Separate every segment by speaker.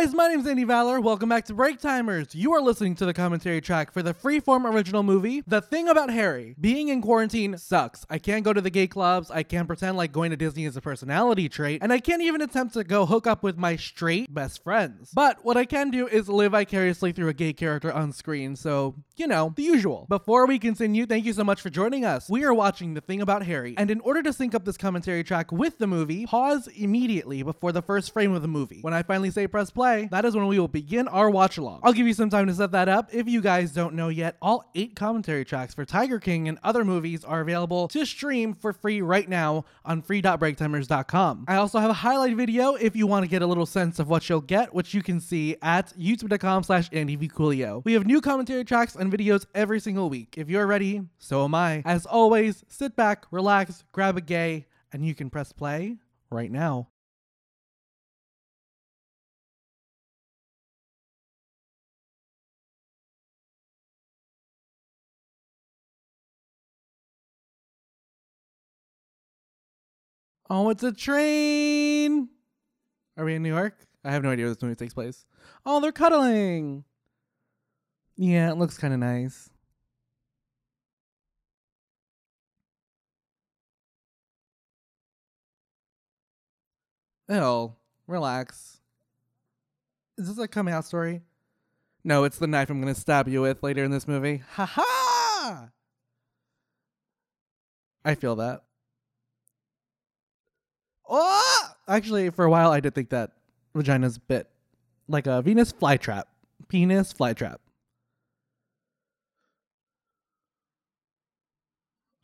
Speaker 1: guys, my name's Andy Valor. Welcome back to Break Timers. You are listening to the commentary track for the freeform original movie, The Thing About Harry. Being in quarantine sucks. I can't go to the gay clubs, I can't pretend like going to Disney is a personality trait, and I can't even attempt to go hook up with my straight best friends. But what I can do is live vicariously through a gay character on screen, so, you know, the usual. Before we continue, thank you so much for joining us. We are watching The Thing About Harry, and in order to sync up this commentary track with the movie, pause immediately before the first frame of the movie. When I finally say press play, that is when we will begin our watch along. I'll give you some time to set that up. If you guys don't know yet, all eight commentary tracks for Tiger King and other movies are available to stream for free right now on free.breaktimers.com. I also have a highlight video if you want to get a little sense of what you'll get, which you can see at youtube.com slash andyvcoolio. We have new commentary tracks and videos every single week. If you're ready, so am I. As always, sit back, relax, grab a gay, and you can press play right now. Oh, it's a train. Are we in New York? I have no idea where this movie takes place. Oh, they're cuddling. Yeah, it looks kind of nice. Ew, relax. Is this a coming out story? No, it's the knife I'm gonna stab you with later in this movie. Ha ha! I feel that. Oh! Actually, for a while, I did think that vagina's bit like a Venus flytrap, penis flytrap.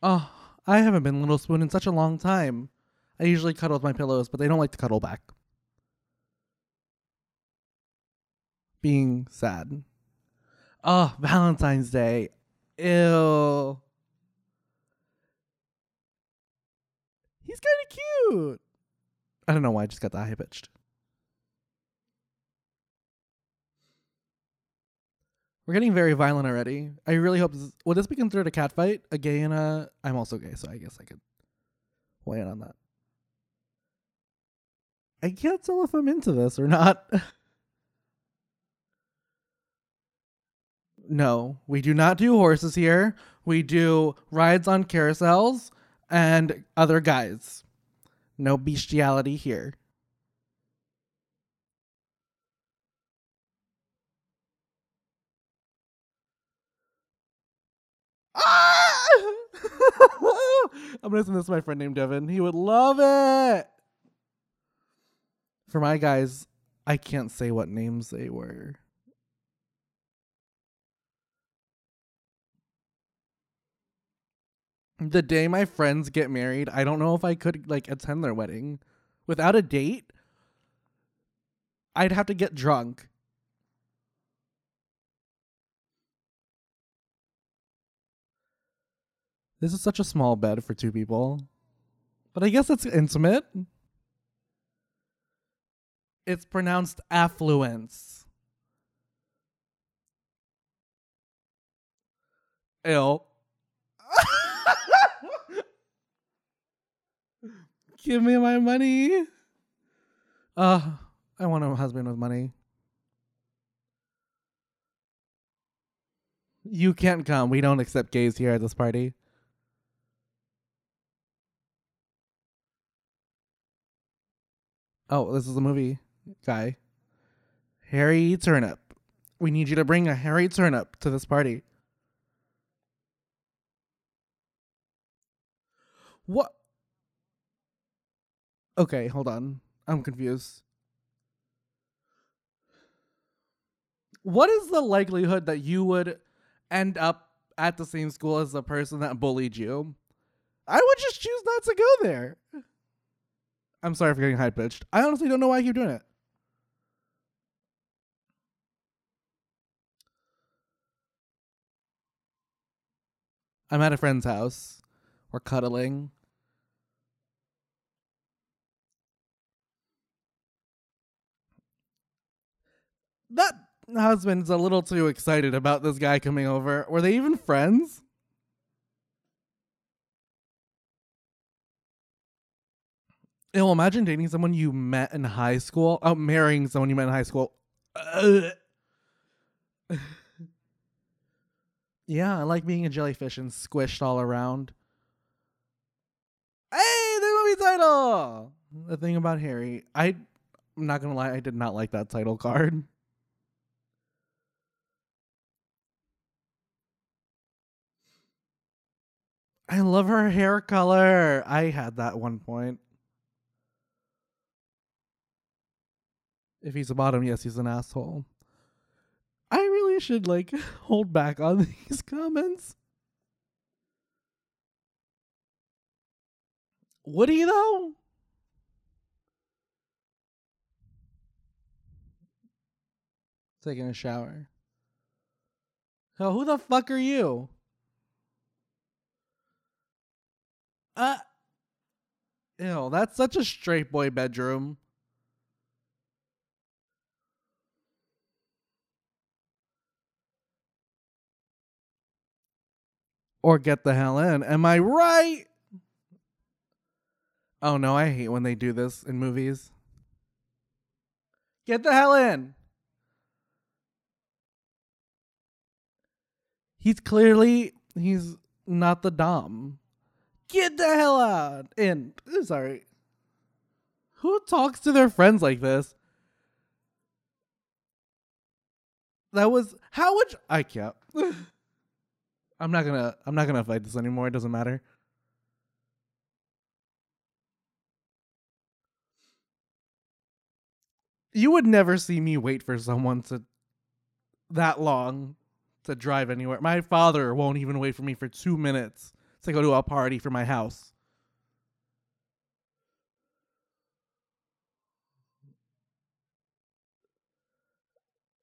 Speaker 1: Oh, I haven't been Little Spoon in such a long time. I usually cuddle with my pillows, but they don't like to cuddle back. Being sad. Oh, Valentine's Day. Ew. He's kind of cute. I don't know why I just got that high pitched. We're getting very violent already. I really hope this will this be considered a cat fight? A gay and a I'm also gay, so I guess I could weigh in on that. I can't tell if I'm into this or not. no, we do not do horses here. We do rides on carousels and other guys. No bestiality here. Ah! I'm gonna send this to my friend named Devin. He would love it. For my guys, I can't say what names they were. The day my friends get married, I don't know if I could like attend their wedding without a date. I'd have to get drunk. This is such a small bed for two people. But I guess it's intimate. It's pronounced affluence. Ew. Give me my money. Uh, I want a husband with money. You can't come. We don't accept gays here at this party. Oh, this is a movie guy. Harry Turnip. We need you to bring a Harry Turnip to this party. What? Okay, hold on. I'm confused. What is the likelihood that you would end up at the same school as the person that bullied you? I would just choose not to go there. I'm sorry for getting high pitched. I honestly don't know why I keep doing it. I'm at a friend's house. We're cuddling. That husband's a little too excited about this guy coming over. Were they even friends? Ew, imagine dating someone you met in high school. Oh, marrying someone you met in high school. Yeah, I like being a jellyfish and squished all around. Hey, the movie title. The thing about Harry, I, I'm not gonna lie, I did not like that title card. I love her hair color. I had that one point. If he's a bottom, yes, he's an asshole. I really should like hold back on these comments. Would he though? Taking a shower. Hell, who the fuck are you? Uh Ew, that's such a straight boy bedroom. Or get the hell in. Am I right? Oh no, I hate when they do this in movies. Get the hell in. He's clearly he's not the dom. Get the hell out And Sorry. Who talks to their friends like this? That was how would you, I can't. I'm not gonna I'm not gonna fight this anymore. It doesn't matter. You would never see me wait for someone to that long to drive anywhere. My father won't even wait for me for two minutes to go to a party for my house.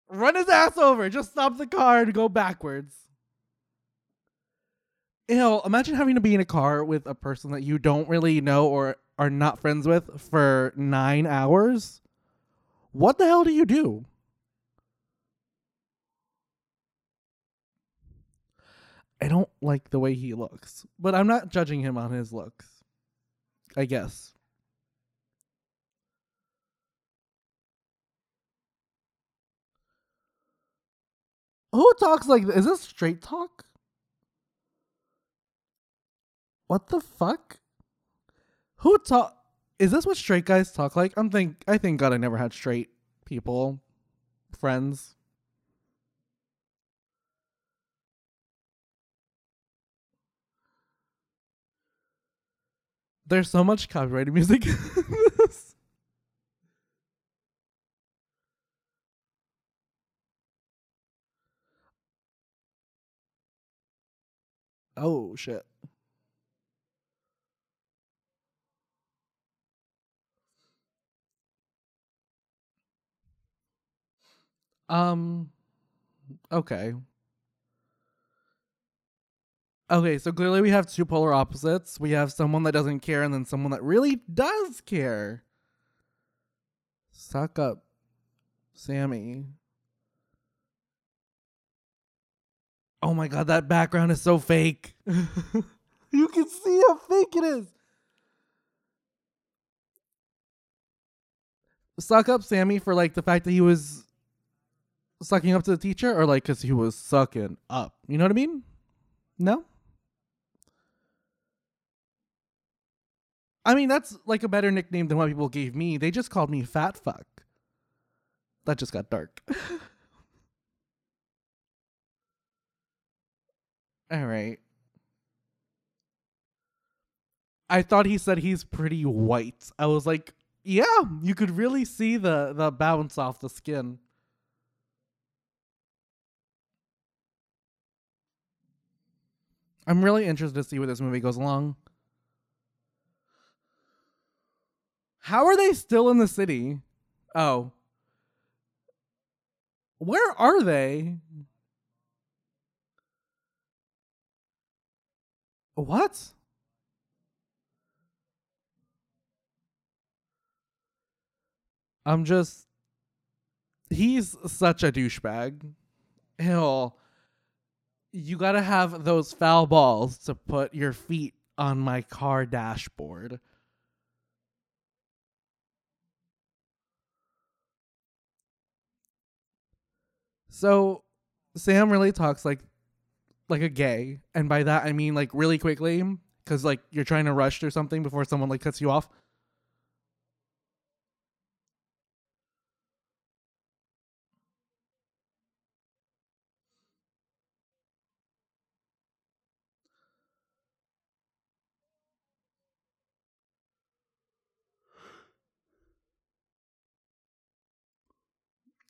Speaker 1: Run his ass over. Just stop the car and go backwards. Ew, imagine having to be in a car with a person that you don't really know or are not friends with for nine hours. What the hell do you do? I don't like the way he looks, but I'm not judging him on his looks. I guess. Who talks like this? Is this straight talk? What the fuck? Who talk? Is this what straight guys talk like? I'm think. I think God, I never had straight people, friends. There's so much copyrighted music. oh shit. Um okay. Okay, so clearly we have two polar opposites. We have someone that doesn't care and then someone that really does care. Suck up, Sammy. Oh my god, that background is so fake. you can see how fake it is. Suck up Sammy for like the fact that he was sucking up to the teacher or like because he was sucking up. You know what I mean? No? I mean, that's like a better nickname than what people gave me. They just called me Fat Fuck. That just got dark. All right. I thought he said he's pretty white. I was like, yeah, you could really see the the bounce off the skin. I'm really interested to see where this movie goes along. How are they still in the city? Oh. Where are they? What? I'm just. He's such a douchebag. Hell, you gotta have those foul balls to put your feet on my car dashboard. So Sam really talks like like a gay, and by that I mean like really quickly, because like you're trying to rush through something before someone like cuts you off.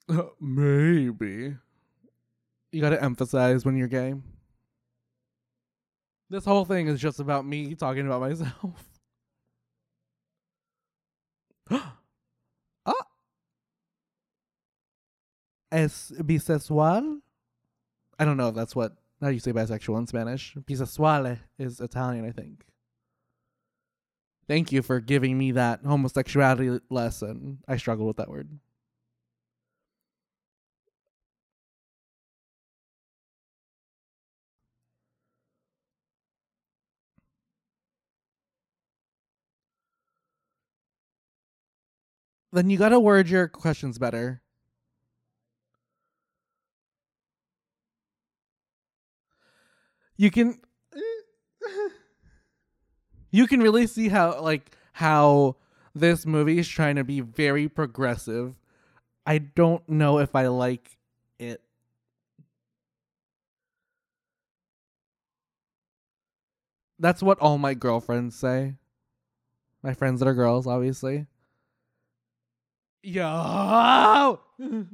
Speaker 1: Maybe. You gotta emphasize when you're gay. This whole thing is just about me talking about myself. ah. Es bisexual? I don't know if that's what how you say bisexual in Spanish. Bisexual is Italian, I think. Thank you for giving me that homosexuality lesson. I struggle with that word. Then you gotta word your questions better. You can you can really see how like how this movie is trying to be very progressive. I don't know if I like it. That's what all my girlfriends say. My friends that are girls, obviously. Yo!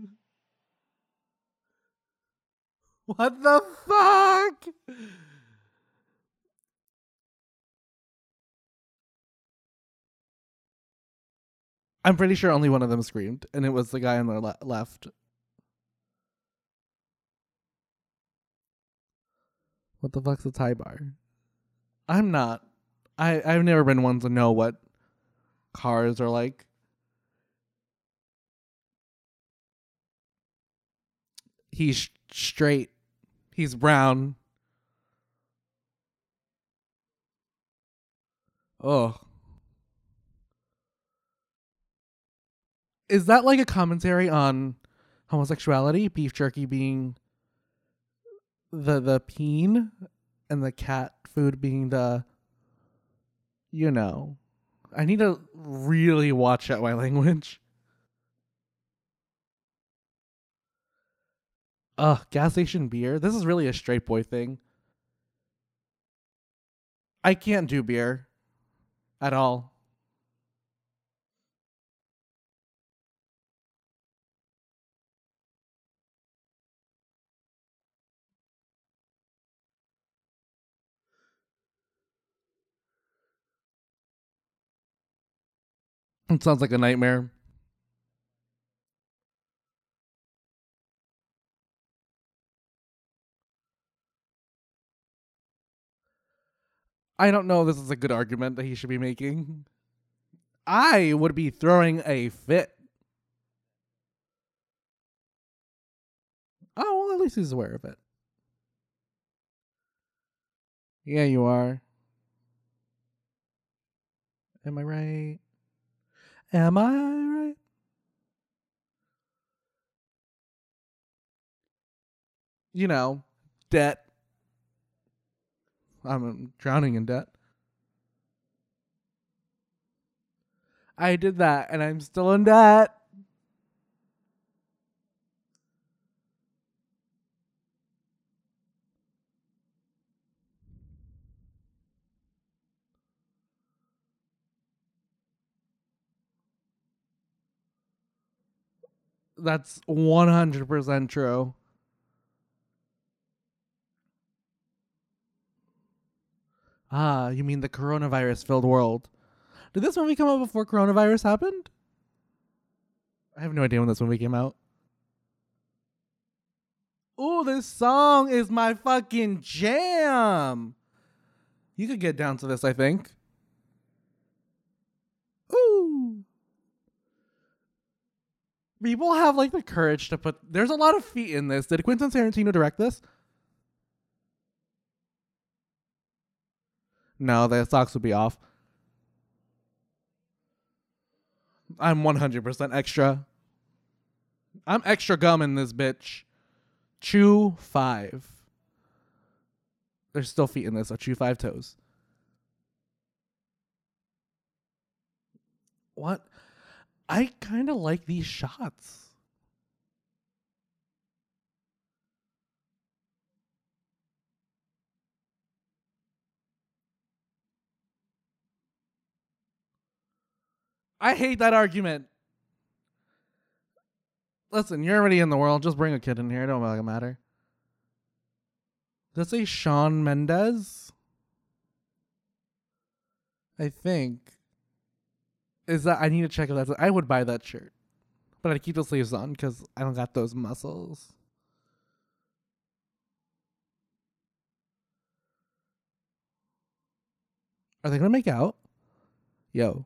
Speaker 1: what the fuck? I'm pretty sure only one of them screamed, and it was the guy on the le- left. What the fuck's a tie bar? I'm not. I I've never been one to know what cars are like. He's straight. He's brown. Oh. Is that like a commentary on homosexuality? Beef jerky being the the peen and the cat food being the you know. I need to really watch out my language. Ugh, gas station beer. This is really a straight boy thing. I can't do beer at all. It sounds like a nightmare. I don't know if this is a good argument that he should be making. I would be throwing a fit. Oh, well, at least he's aware of it. Yeah, you are. Am I right? Am I right? You know, debt. I'm um, drowning in debt. I did that and I'm still in debt. That's 100% true. Ah, you mean the coronavirus filled world. Did this movie come out before coronavirus happened? I have no idea when this movie came out. Ooh, this song is my fucking jam. You could get down to this, I think. Ooh. People have like the courage to put there's a lot of feet in this. Did Quentin Tarantino direct this? No, the socks would be off. I'm 100% extra. I'm extra gum in this bitch. Chew five. There's still feet in this, so chew five toes. What? I kind of like these shots. I hate that argument. Listen, you're already in the world. Just bring a kid in here. It don't really matter. Does that say Shawn Mendes? I think. Is that I need to check if that's I would buy that shirt. But I'd keep the sleeves on because I don't got those muscles. Are they gonna make out? Yo.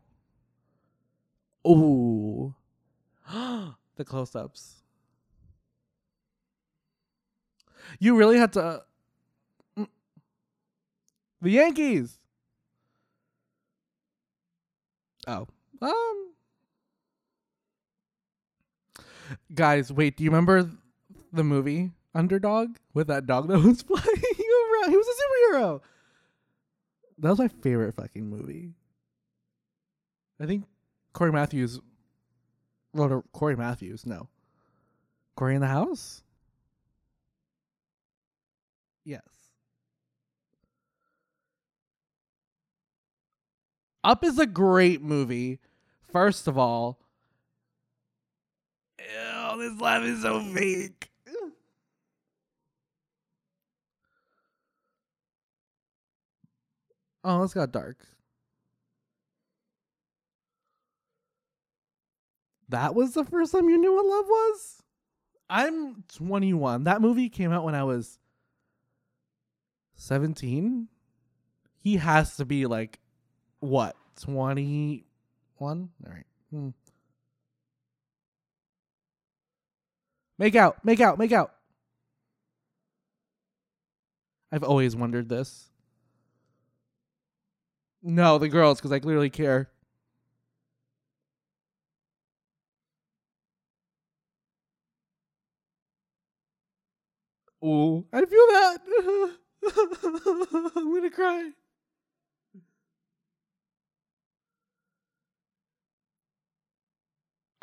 Speaker 1: Ooh. the close ups. You really had to. Mm. The Yankees. Oh. Um. Guys, wait. Do you remember the movie Underdog with that dog that was flying around? He was a superhero. That was my favorite fucking movie. I think Cory Matthews wrote a Cory Matthews. No, Cory in the House. Yes. Up is a great movie. First of all, ew, this laugh is so fake. Oh, it's got dark. That was the first time you knew what love was? I'm 21. That movie came out when I was 17. He has to be like, what, 21? All right. Hmm. Make out, make out, make out. I've always wondered this. No, the girls, because I clearly care. Oh, I feel that. I'm gonna cry.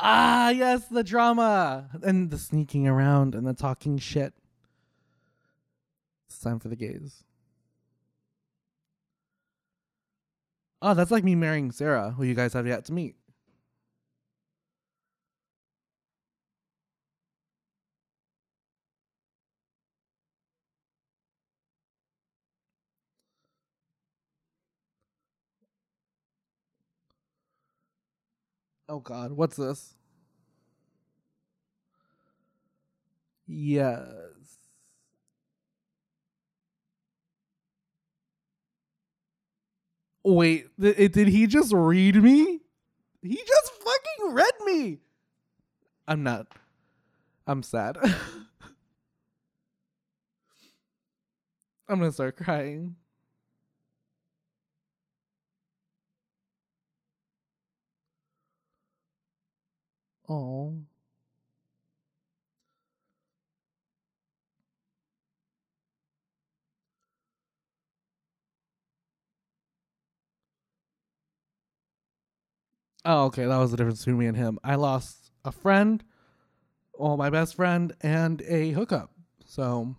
Speaker 1: Ah, yes, the drama and the sneaking around and the talking shit. It's time for the gays. Oh, that's like me marrying Sarah, who you guys have yet to meet. Oh God, what's this? Yes. Wait, th- did he just read me? He just fucking read me. I'm not. I'm sad. I'm gonna start crying. Oh. Oh, okay. That was the difference between me and him. I lost a friend, well, my best friend, and a hookup. So,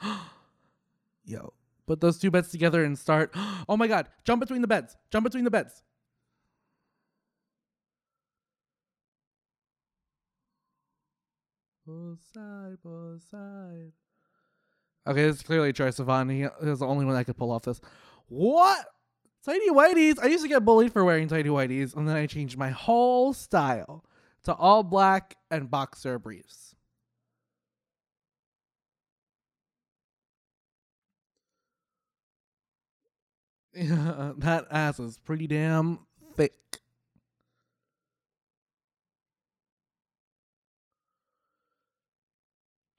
Speaker 1: yo, put those two beds together and start. Oh my God! Jump between the beds. Jump between the beds. Both side. Okay, this is clearly Troye Sivan. He is the only one that could pull off this. What? Tidy whiteys. I used to get bullied for wearing tidy whiteys, and then I changed my whole style to all black and boxer briefs. Yeah, that ass is pretty damn thick.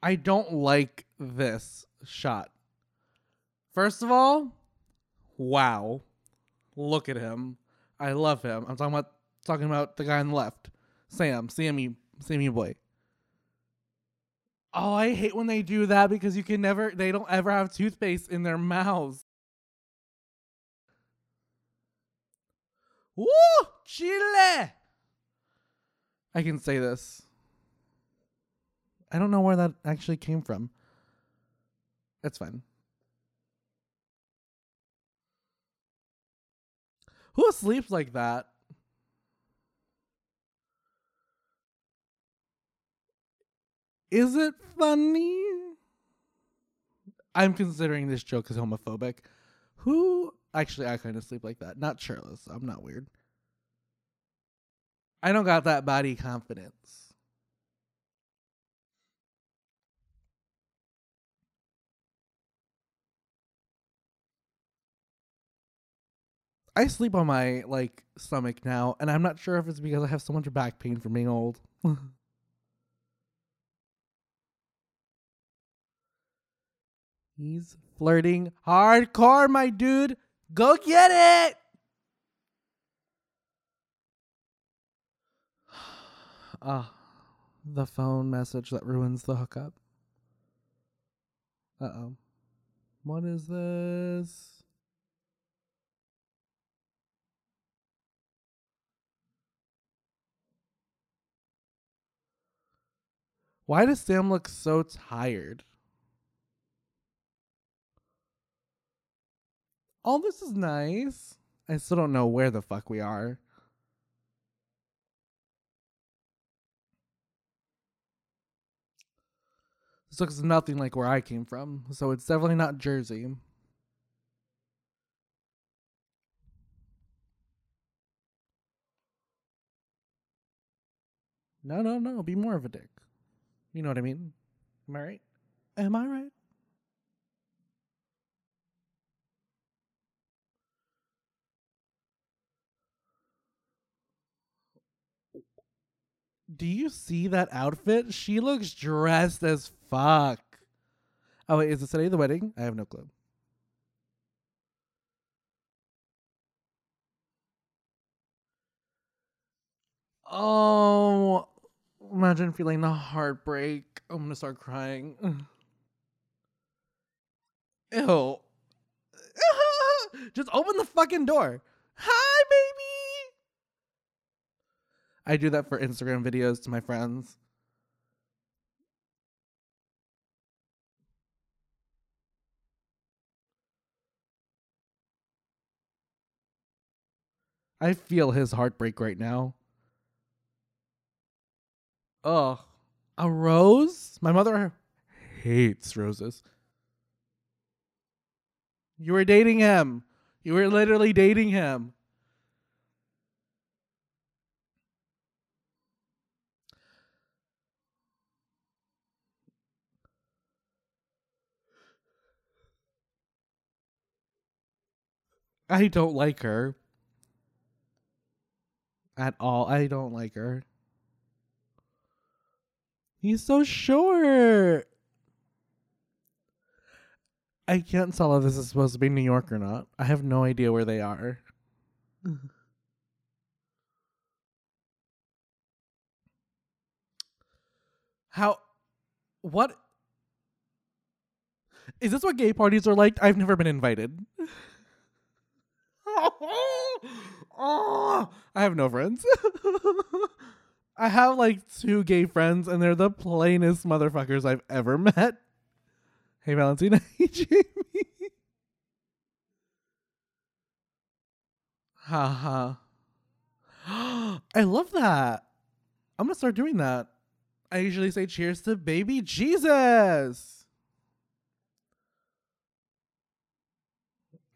Speaker 1: I don't like this shot. First of all, wow. Look at him. I love him. I'm talking about talking about the guy on the left. Sam, Sammy, Sammy boy. Oh, I hate when they do that because you can never, they don't ever have toothpaste in their mouths. Woo! Chile! I can say this. I don't know where that actually came from. It's fine. Who sleeps like that? Is it funny? I'm considering this joke as homophobic. Who actually I kind of sleep like that? Not shirtless. I'm not weird. I don't got that body confidence. I sleep on my like stomach now, and I'm not sure if it's because I have so much back pain from being old. He's flirting hardcore, my dude. Go get it. Ah, the phone message that ruins the hookup. Uh oh. What is this? Why does Sam look so tired? Oh, this is nice. I still don't know where the fuck we are. This looks nothing like where I came from, so it's definitely not Jersey. No, no, no. Be more of a dick. You know what I mean? Am I right? Am I right? Do you see that outfit? She looks dressed as fuck. Oh wait, is it today the wedding? I have no clue. Oh, imagine feeling the heartbreak. I'm gonna start crying. Ew. Just open the fucking door. Hi, baby. I do that for Instagram videos to my friends. I feel his heartbreak right now. Ugh. A rose? My mother hates roses. You were dating him. You were literally dating him. I don't like her at all. I don't like her. He's so short. I can't tell if this is supposed to be New York or not. I have no idea where they are. Mm-hmm. How? What? Is this what gay parties are like? I've never been invited. oh, I have no friends. I have like two gay friends, and they're the plainest motherfuckers I've ever met. Hey, Valentina. Hey, Jamie. Haha. I love that. I'm gonna start doing that. I usually say cheers to baby Jesus.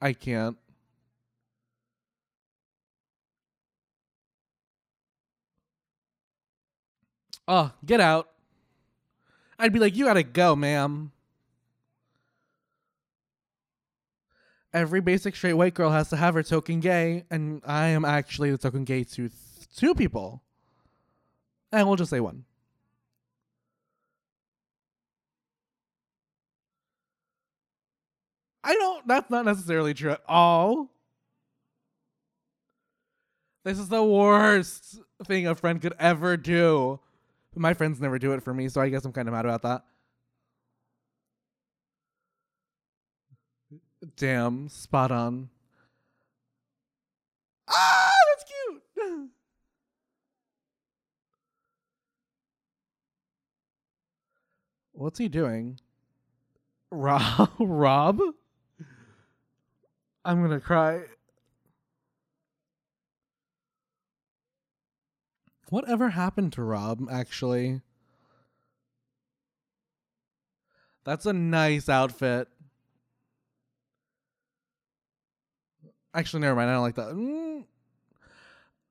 Speaker 1: I can't. Oh, get out. I'd be like, you gotta go, ma'am. Every basic straight white girl has to have her token gay, and I am actually the token gay to th- two people. And we'll just say one. I don't, that's not necessarily true at all. This is the worst thing a friend could ever do. But my friends never do it for me, so I guess I'm kind of mad about that. Damn, spot on. Ah, that's cute. What's he doing? Rob? Rob? I'm gonna cry. Whatever happened to Rob, actually? That's a nice outfit. Actually, never mind. I don't like that. Mm.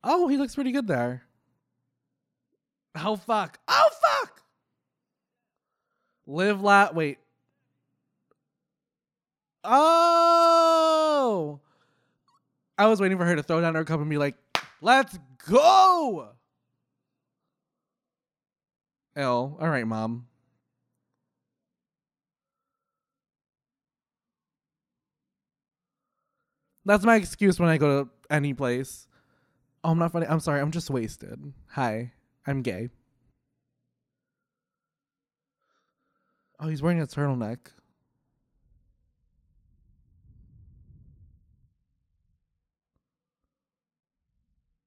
Speaker 1: Oh, he looks pretty good there. Oh, fuck. Oh, fuck! Live, lat. Wait. Oh! I was waiting for her to throw down her cup and be like, let's go! L. All right, mom. That's my excuse when I go to any place. Oh, I'm not funny. I'm sorry. I'm just wasted. Hi. I'm gay. Oh, he's wearing a turtleneck.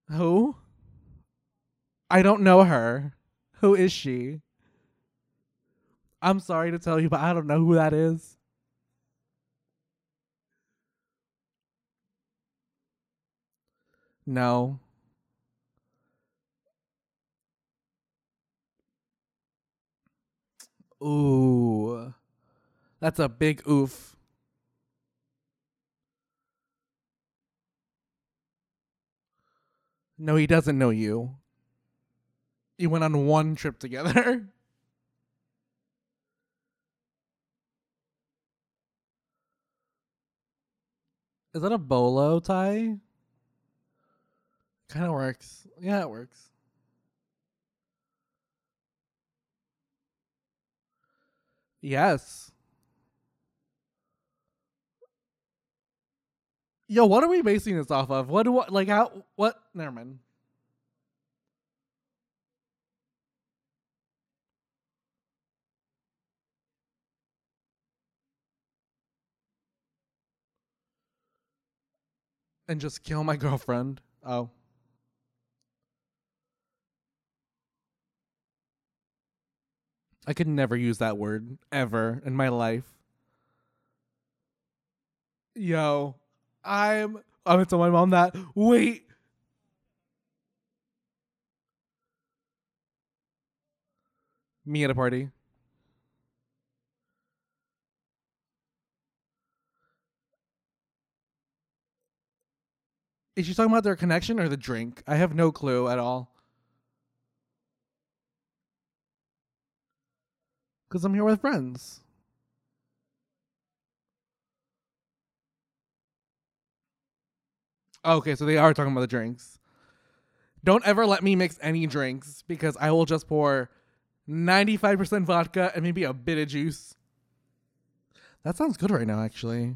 Speaker 1: Who? I don't know her. Who is she? I'm sorry to tell you, but I don't know who that is. No. Ooh. That's a big oof. No, he doesn't know you. You went on one trip together. Is that a bolo tie? Kind of works. Yeah, it works. Yes. Yo, what are we basing this off of? What do I, like how what never mind. And just kill my girlfriend. Oh. I could never use that word ever in my life. Yo, I'm I'm gonna tell my mom that. Wait. Me at a party. Is she talking about their connection or the drink? I have no clue at all. Because I'm here with friends. Okay, so they are talking about the drinks. Don't ever let me mix any drinks because I will just pour 95% vodka and maybe a bit of juice. That sounds good right now, actually.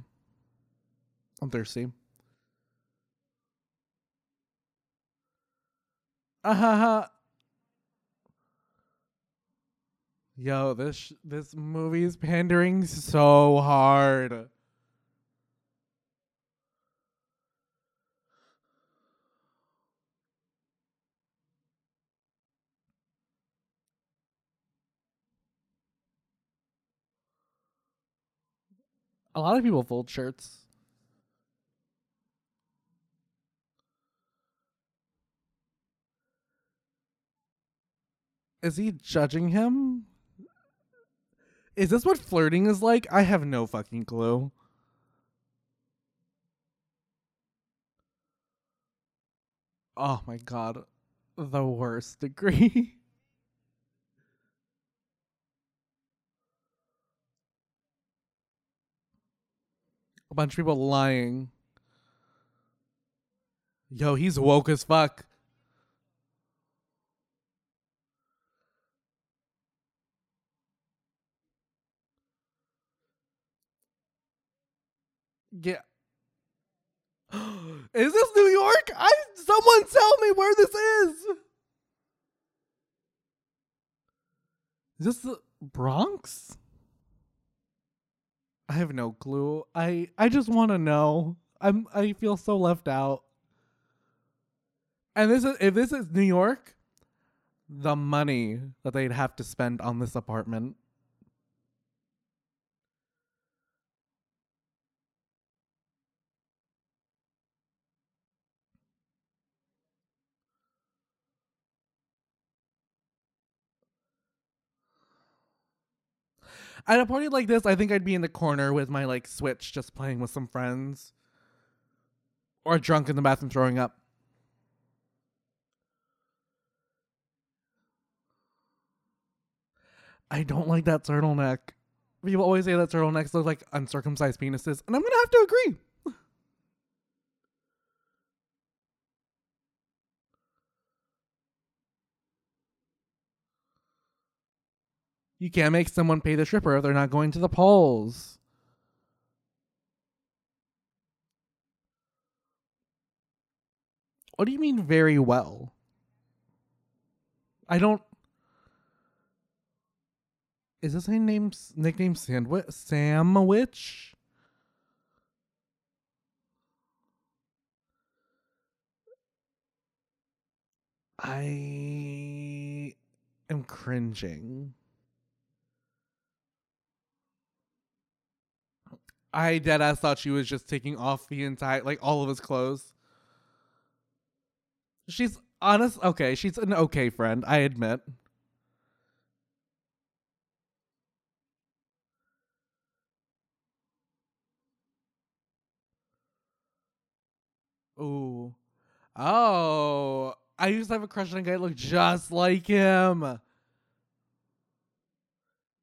Speaker 1: I'm thirsty. Uh. Yo, this this movie is pandering so hard. A lot of people fold shirts. Is he judging him? Is this what flirting is like? I have no fucking clue. Oh my god. The worst degree. A bunch of people lying. Yo, he's woke as fuck. Yeah. is this New York? I someone tell me where this is. Is this the Bronx? I have no clue. I I just want to know. I'm I feel so left out. And this is if this is New York, the money that they'd have to spend on this apartment. At a party like this, I think I'd be in the corner with my like Switch just playing with some friends. Or drunk in the bathroom throwing up. I don't like that turtleneck. People always say that turtlenecks look like uncircumcised penises, and I'm gonna have to agree. You can't make someone pay the stripper if they're not going to the polls. What do you mean very well? I don't. Is this a name nickname Sandwich Sandwich? I am cringing. I dead ass thought she was just taking off the entire like all of his clothes. She's honest okay, she's an okay friend, I admit. Ooh. Oh. I used to have a crush on a guy that looked just like him.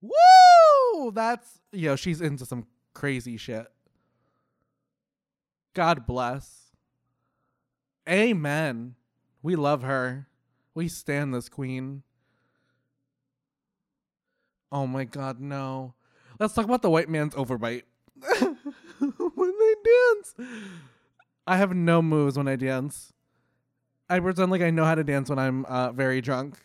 Speaker 1: Woo! That's yo, she's into some crazy shit. God bless. Amen. We love her. We stand this queen. Oh my god, no. Let's talk about the white man's overbite. when they dance. I have no moves when I dance. I pretend like I know how to dance when I'm uh, very drunk.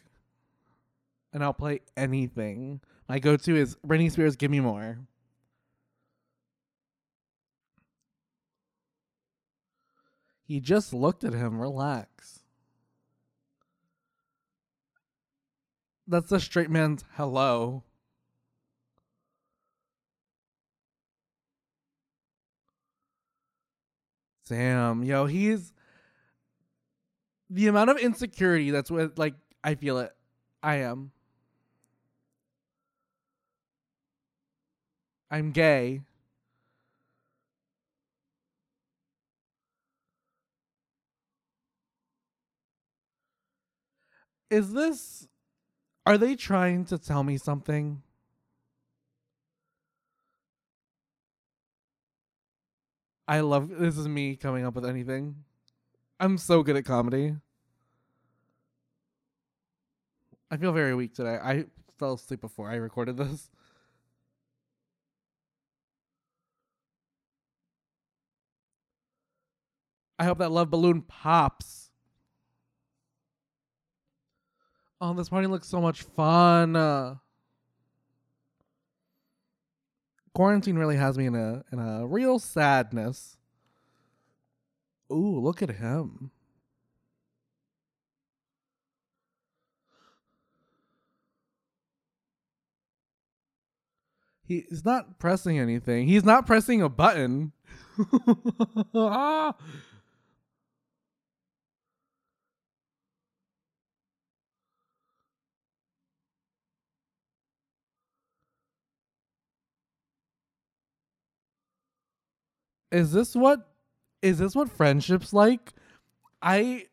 Speaker 1: And I'll play anything. My go to is Britney Spears, Gimme More. He just looked at him. Relax. That's the straight man's hello. Sam, yo, he's the amount of insecurity that's with like I feel it. I am. I'm gay. Is this are they trying to tell me something? I love this is me coming up with anything. I'm so good at comedy. I feel very weak today. I fell asleep before I recorded this. I hope that love balloon pops. Oh, this party looks so much fun. Uh, quarantine really has me in a in a real sadness. Ooh, look at him. He's not pressing anything. He's not pressing a button. is this what is this what friendships like? I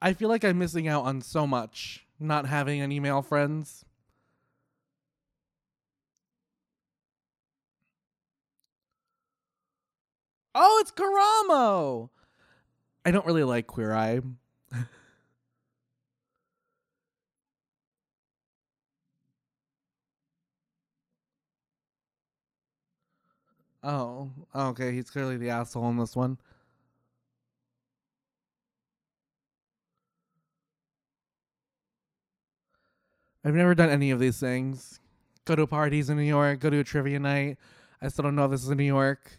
Speaker 1: I feel like I'm missing out on so much not having any male friends. Oh, it's Karamo. I don't really like Queer Eye. Oh, oh, okay. He's clearly the asshole in this one. I've never done any of these things. Go to parties in New York, go to a trivia night. I still don't know if this is in New York.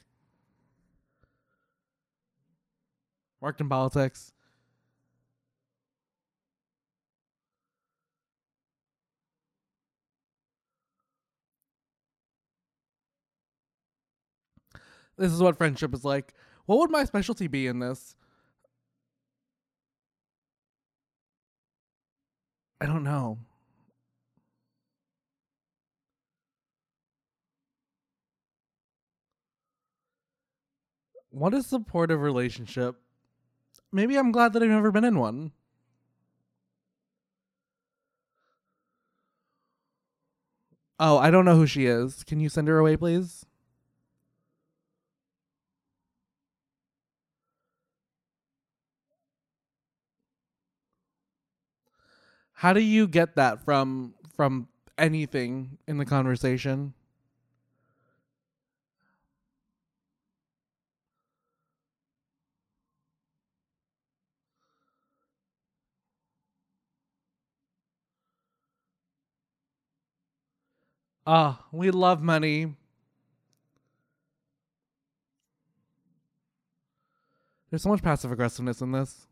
Speaker 1: Worked in politics. This is what friendship is like. What would my specialty be in this? I don't know. What is a supportive relationship? Maybe I'm glad that I've never been in one. Oh, I don't know who she is. Can you send her away, please? How do you get that from from anything in the conversation? Ah, we love money. There's so much passive aggressiveness in this.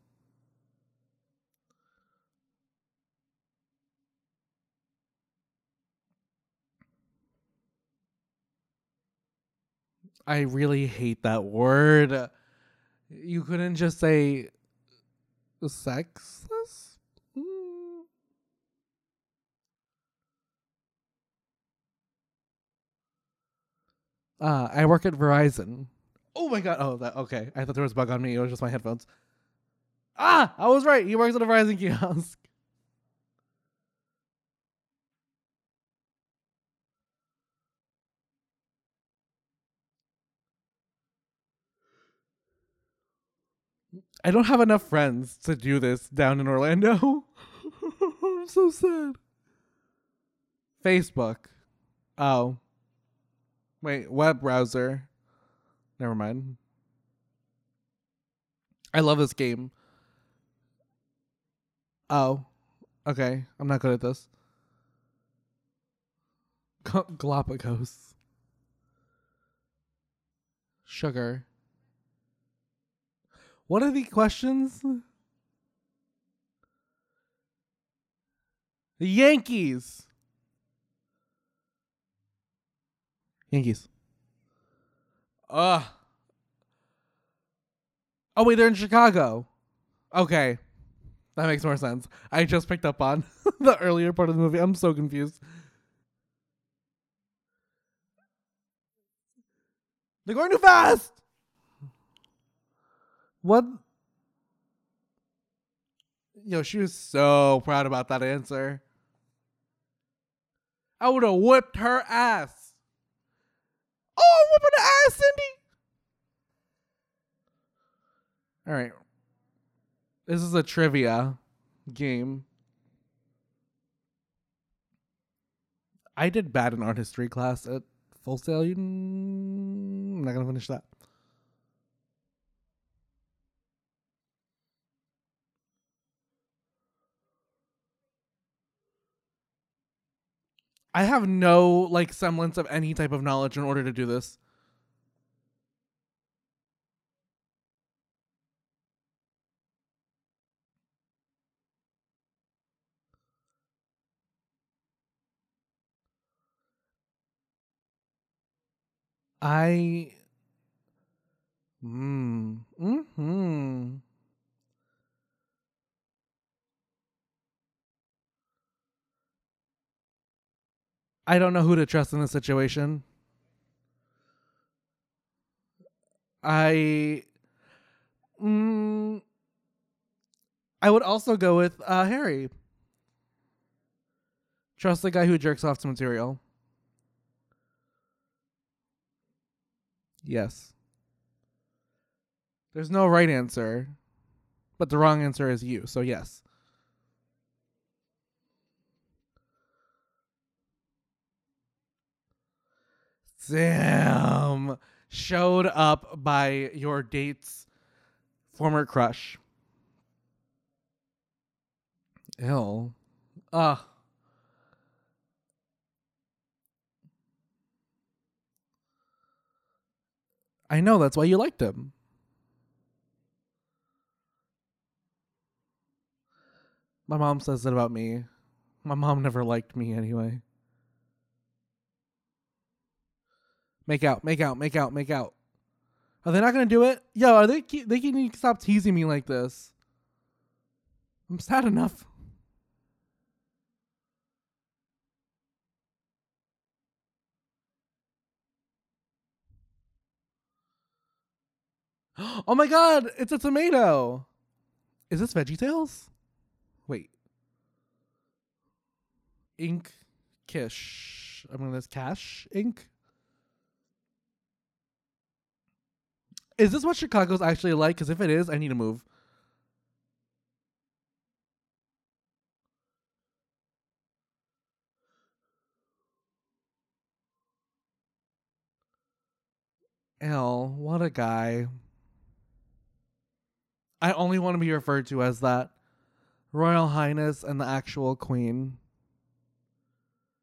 Speaker 1: I really hate that word. You couldn't just say sexless? Mm. Uh, I work at Verizon. Oh my god. Oh, that okay. I thought there was a bug on me. It was just my headphones. Ah, I was right. He works at a Verizon kiosk. I don't have enough friends to do this down in Orlando. I'm so sad. Facebook. Oh. Wait, web browser. Never mind. I love this game. Oh. Okay. I'm not good at this. Galapagos. Sugar. What are the questions? The Yankees. Yankees. Ugh. Oh wait, they're in Chicago. Okay. That makes more sense. I just picked up on the earlier part of the movie. I'm so confused. They're going too fast. What? Yo, she was so proud about that answer. I would have whipped her ass. Oh, whooping the ass, Cindy. All right. This is a trivia game. I did bad in art history class at Full Sail. I'm not going to finish that. I have no like semblance of any type of knowledge in order to do this. I mm, mm-hmm. I don't know who to trust in this situation. I mm, I would also go with uh, Harry. Trust the guy who jerks off to material. Yes. There's no right answer, but the wrong answer is you. So yes. Damn. Showed up by your date's former crush. Ill. Ugh. I know that's why you liked him. My mom says that about me. My mom never liked me anyway. Make out, make out, make out, make out. Are they not gonna do it? Yo, are they? They can stop teasing me like this. I'm sad enough. Oh my god, it's a tomato. Is this Veggie Tales? Wait. Ink Kish. I'm gonna this Cash Ink. Is this what Chicago's actually like? Because if it is, I need to move. L, what a guy. I only want to be referred to as that. Royal Highness and the actual Queen.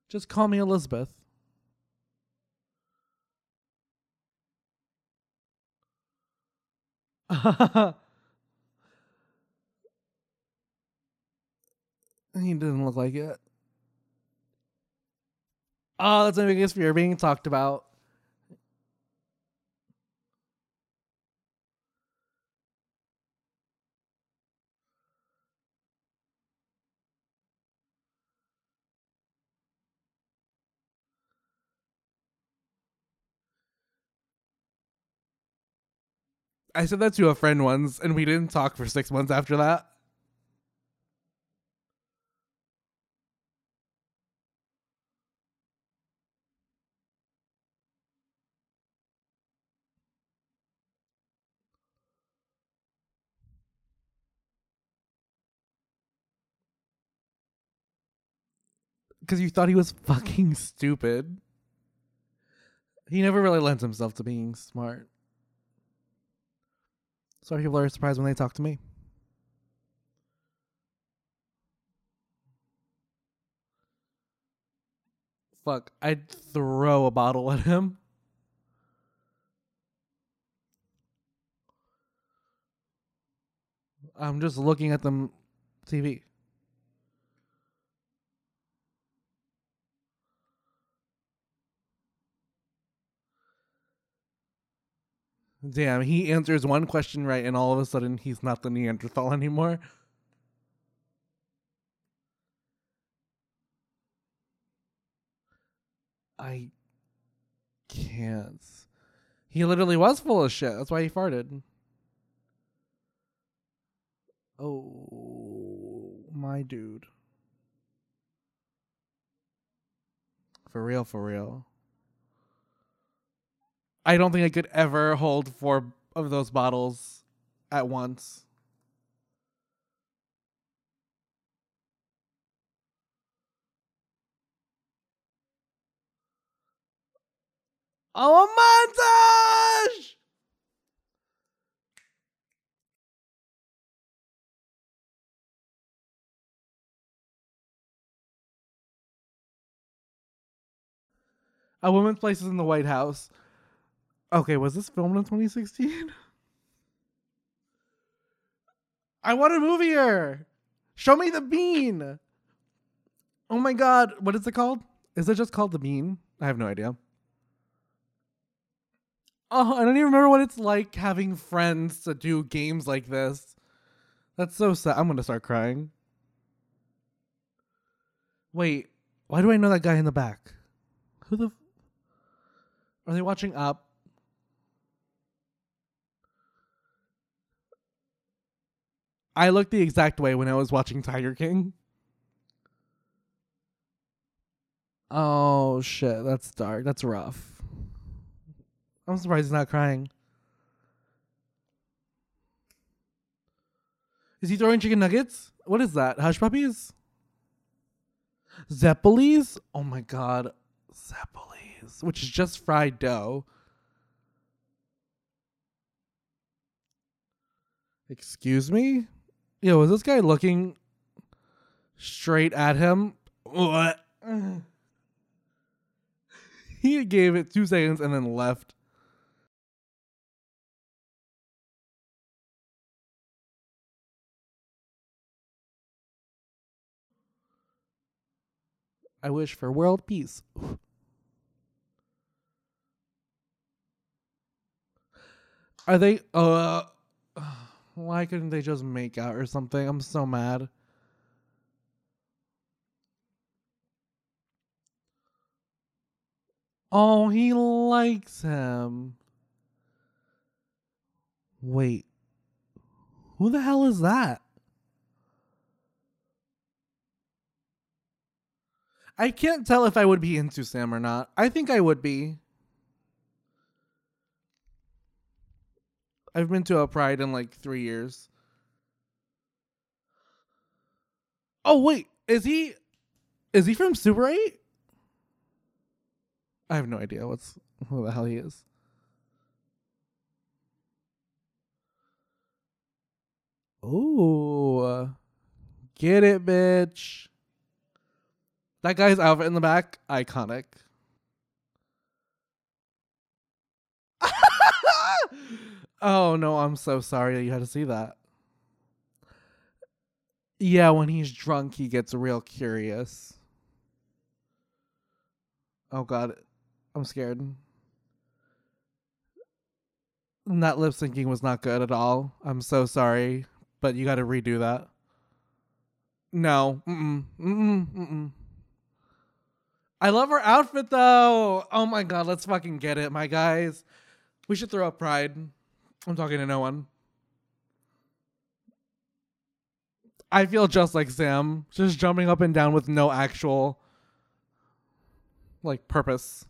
Speaker 1: Just call me Elizabeth. he doesn't look like it. Oh, that's my biggest fear being talked about. I said that to a friend once, and we didn't talk for six months after that. Because you thought he was fucking stupid. He never really lends himself to being smart. So people are surprised when they talk to me. Fuck, I'd throw a bottle at him. I'm just looking at them TV. Damn, he answers one question right, and all of a sudden he's not the Neanderthal anymore. I can't. He literally was full of shit. That's why he farted. Oh, my dude. For real, for real. I don't think I could ever hold four of those bottles at once. Oh, a montage! A woman's place is in the White House. Okay, was this filmed in 2016? I want a move here. Show me the bean. Oh my god, what is it called? Is it just called the bean? I have no idea. Oh, I don't even remember what it's like having friends to do games like this. That's so sad. I'm gonna start crying. Wait, why do I know that guy in the back? Who the? F- Are they watching up? I looked the exact way when I was watching Tiger King. Oh shit, that's dark. That's rough. I'm surprised he's not crying. Is he throwing chicken nuggets? What is that? Hush puppies? Zeppelis? Oh my god. Zeppelis. Which is just fried dough. Excuse me? Yeah, was this guy looking straight at him? What? he gave it two seconds and then left. I wish for world peace. Are they? Uh, why couldn't they just make out or something? I'm so mad. Oh, he likes him. Wait. Who the hell is that? I can't tell if I would be into Sam or not. I think I would be. I've been to a pride in like three years. Oh wait, is he is he from Super 8? I have no idea what's who the hell he is. Oh, get it, bitch. That guy's outfit in the back, iconic. oh no, I'm so sorry that you had to see that. Yeah, when he's drunk, he gets real curious. Oh god, I'm scared. And that lip syncing was not good at all. I'm so sorry, but you got to redo that. No, mm mm mm I love her outfit though. Oh my god, let's fucking get it, my guys. We should throw up Pride. I'm talking to no one. I feel just like Sam, just jumping up and down with no actual like purpose.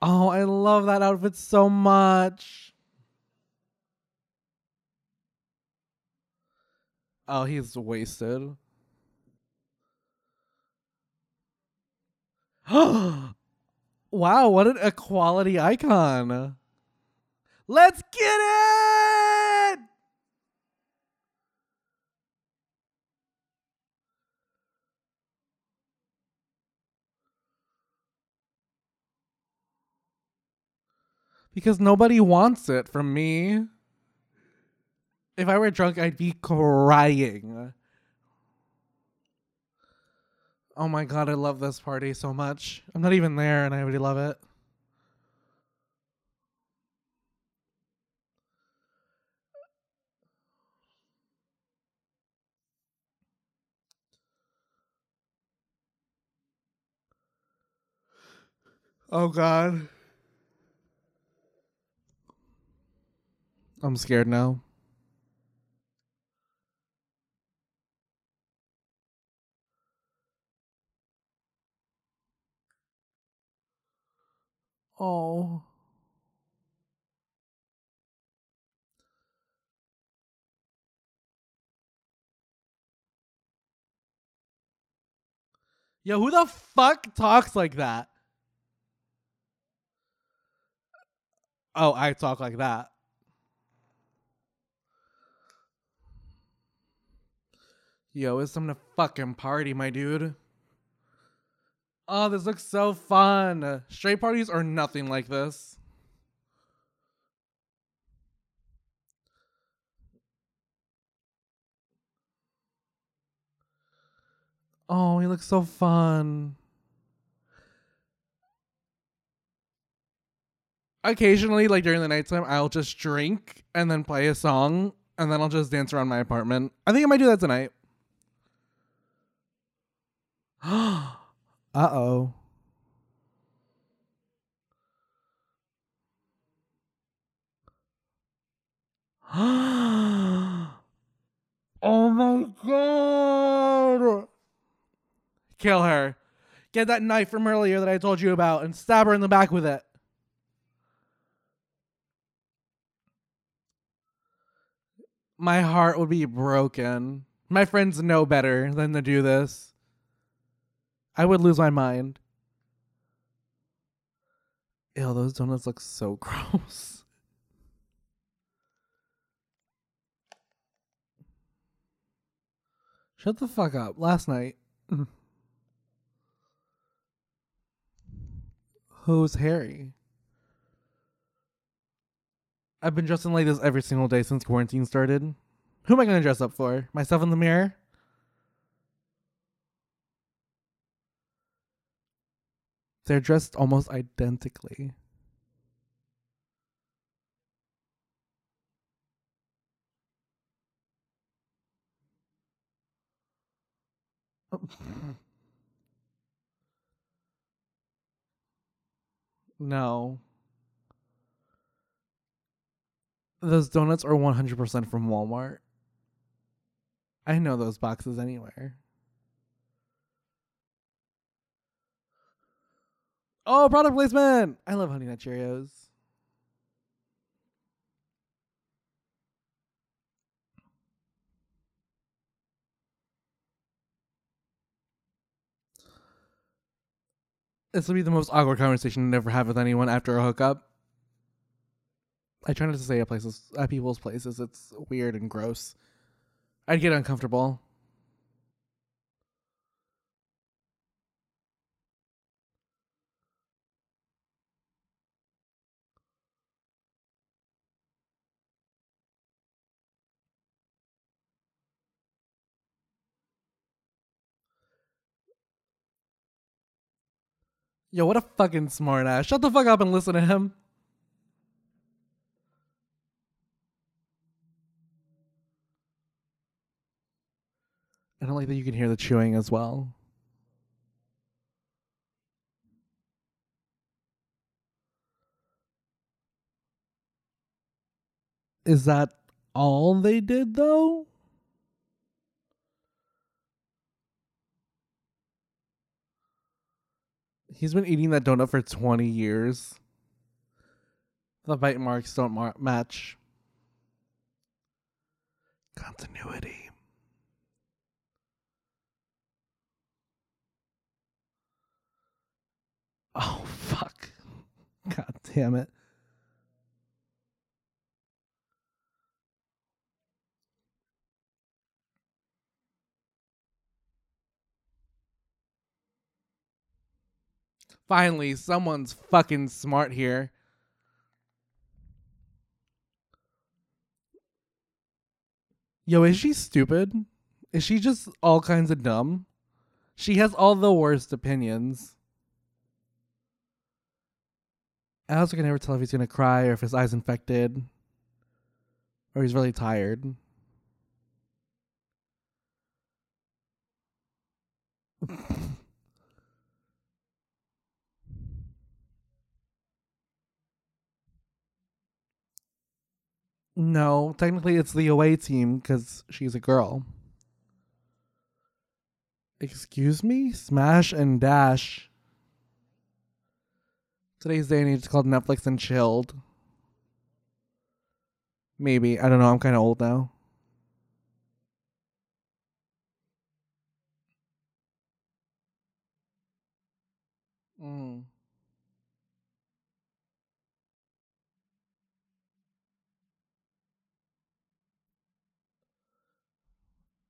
Speaker 1: Oh, I love that outfit so much. Oh, he's wasted. Oh, wow, what an equality icon. Let's get it! Because nobody wants it from me. If I were drunk, I'd be crying. Oh my god, I love this party so much. I'm not even there and I already love it. Oh god. I'm scared now. Oh. Yo, who the fuck talks like that? Oh, I talk like that. Yo, it's time to fucking party, my dude. Oh, this looks so fun. Straight parties are nothing like this. Oh, he looks so fun. Occasionally, like during the nighttime, I'll just drink and then play a song and then I'll just dance around my apartment. I think I might do that tonight. Oh, Uh oh. oh my god! Kill her. Get that knife from earlier that I told you about and stab her in the back with it. My heart would be broken. My friends know better than to do this. I would lose my mind. Ew, those donuts look so gross. Shut the fuck up. Last night. Who's Harry? I've been dressing like this every single day since quarantine started. Who am I to dress up for? Myself in the mirror? They're dressed almost identically. no. Those donuts are 100% from Walmart. I know those boxes anywhere. Oh, product placement! I love Honey Nut Cheerios. This will be the most awkward conversation to ever have with anyone after a hookup. I try not to say at places at people's places. It's weird and gross. I'd get uncomfortable. Yo, what a fucking smart ass. Shut the fuck up and listen to him. I don't like that you can hear the chewing as well. Is that all they did though? He's been eating that donut for 20 years. The bite marks don't mar- match. Continuity. Oh, fuck. God damn it. Finally, someone's fucking smart here. Yo, is she stupid? Is she just all kinds of dumb? She has all the worst opinions. Also can never tell if he's gonna cry or if his eye's infected. Or he's really tired. No, technically it's the away team because she's a girl. Excuse me? Smash and Dash. Today's day and age is called Netflix and Chilled. Maybe. I don't know. I'm kind of old now. Mm.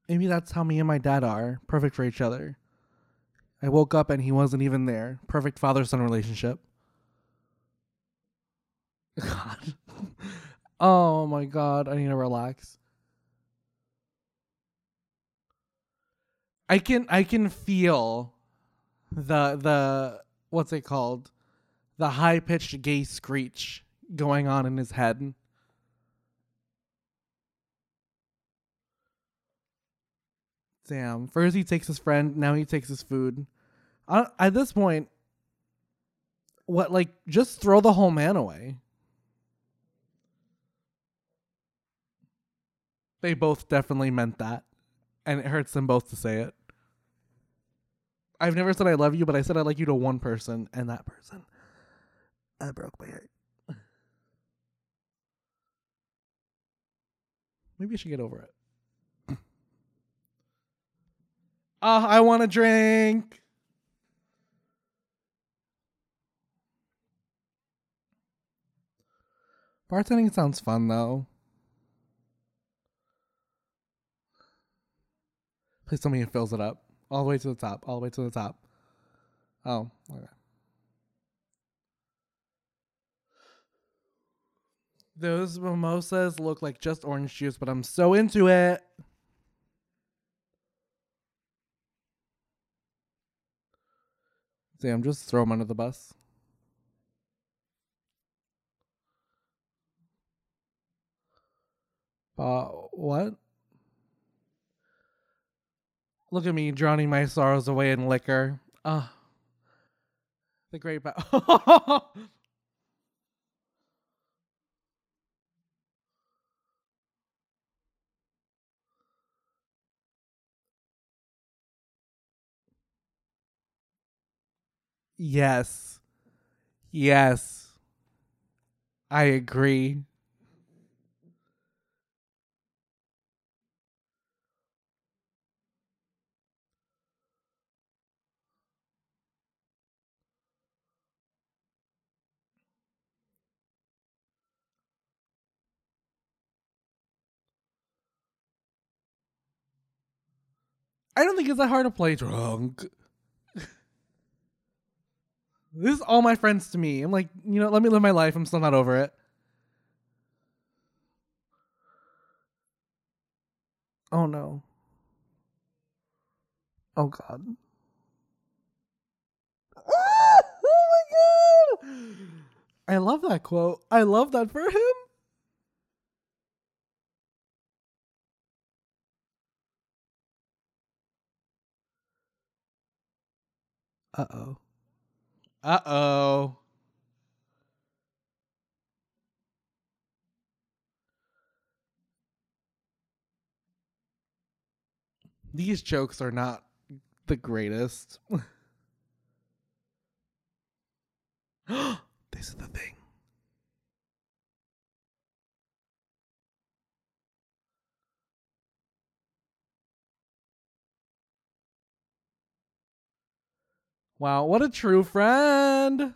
Speaker 1: Maybe that's how me and my dad are. Perfect for each other. I woke up and he wasn't even there. Perfect father son relationship. God. oh my god, I need to relax. I can I can feel the the what's it called? The high pitched gay screech going on in his head. Damn. First he takes his friend, now he takes his food. At this point, what like just throw the whole man away. They both definitely meant that, and it hurts them both to say it. I've never said I love you, but I said I like you to one person, and that person, that broke my heart. Maybe I should get over it. Ah, I want a drink. Bartending sounds fun though. Please tell me it fills it up. All the way to the top. All the way to the top. Oh, okay. Those mimosas look like just orange juice, but I'm so into it. Sam, just throw them under the bus. Uh, what? Look at me drowning my sorrows away in liquor. Ah, the great. Ba- yes, yes, I agree. I don't think it's that hard to play drunk. This is all my friends to me. I'm like, you know, let me live my life. I'm still not over it. Oh no. Oh god. Ah! oh my god! I love that quote. I love that for him. Uh oh. Uh oh. These jokes are not the greatest. this is the thing. Wow, what a true friend.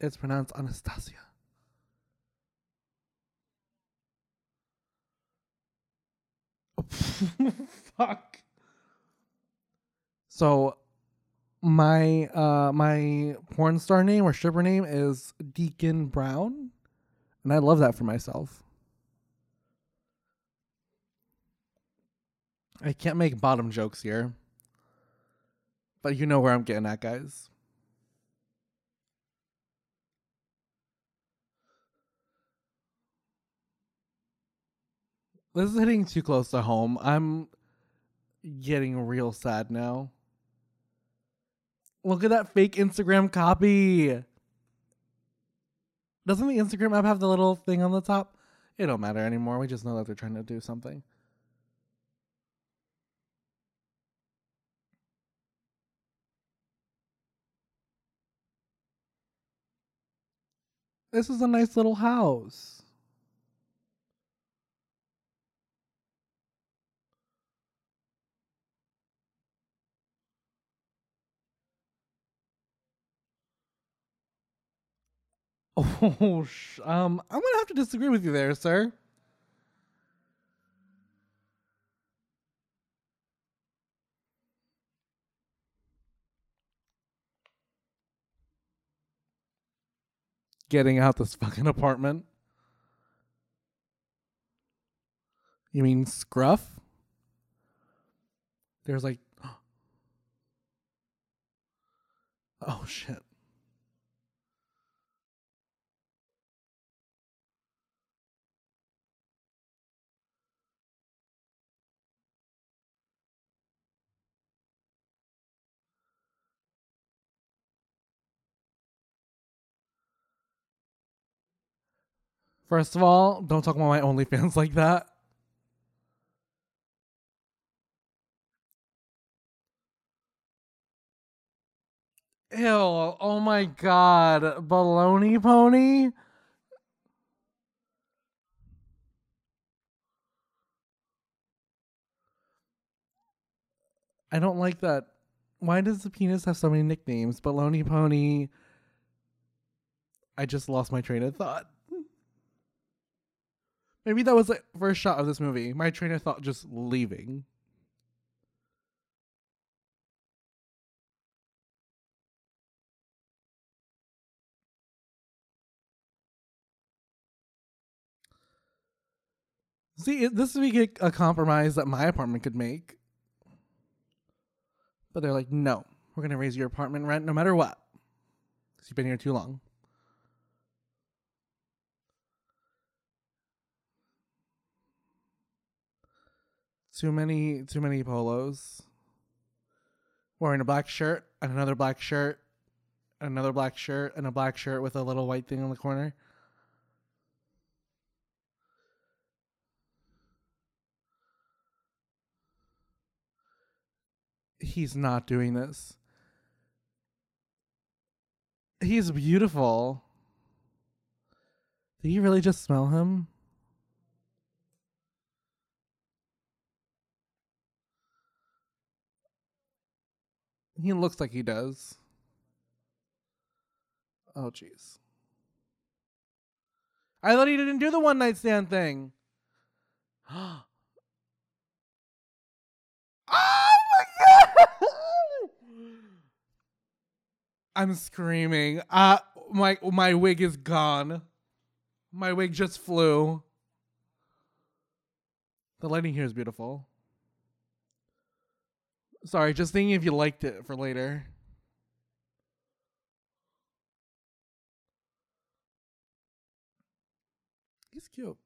Speaker 1: It's pronounced Anastasia. Fuck. So my uh my porn star name or stripper name is Deacon Brown. And I love that for myself. I can't make bottom jokes here. But you know where I'm getting at, guys. This is hitting too close to home. I'm getting real sad now. Look at that fake Instagram copy. Doesn't the Instagram app have the little thing on the top? It don't matter anymore. We just know that they're trying to do something. This is a nice little house. Oh, um, I'm gonna have to disagree with you there, sir. Getting out this fucking apartment. You mean scruff? There's like, oh shit. First of all, don't talk about my OnlyFans like that. Ew, oh my god. Baloney pony? I don't like that. Why does the penis have so many nicknames? Baloney pony. I just lost my train of thought. Maybe that was the first shot of this movie. My train of thought just leaving. See, this would be a compromise that my apartment could make. But they're like, no, we're going to raise your apartment rent no matter what. Because you've been here too long. Too many, too many polos. Wearing a black shirt and another black shirt, and another black shirt, and a black shirt with a little white thing on the corner. He's not doing this. He's beautiful. Did you really just smell him? He looks like he does. Oh, jeez. I thought he didn't do the one night stand thing. oh my god! I'm screaming. Uh my my wig is gone. My wig just flew. The lighting here is beautiful. Sorry, just thinking if you liked it for later. He's cute.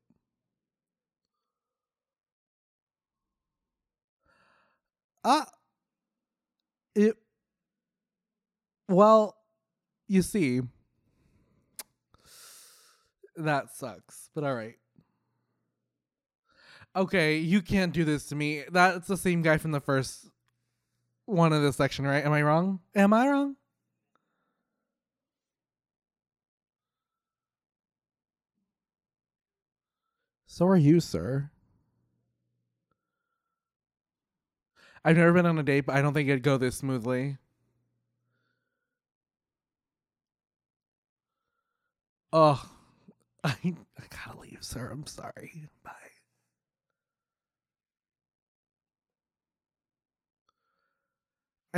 Speaker 1: Ah. It. Well, you see. That sucks, but all right. Okay, you can't do this to me. That's the same guy from the first one of this section, right? Am I wrong? Am I wrong? So are you, sir. I've never been on a date, but I don't think it'd go this smoothly. Oh, I, I gotta leave, sir. I'm sorry. Bye.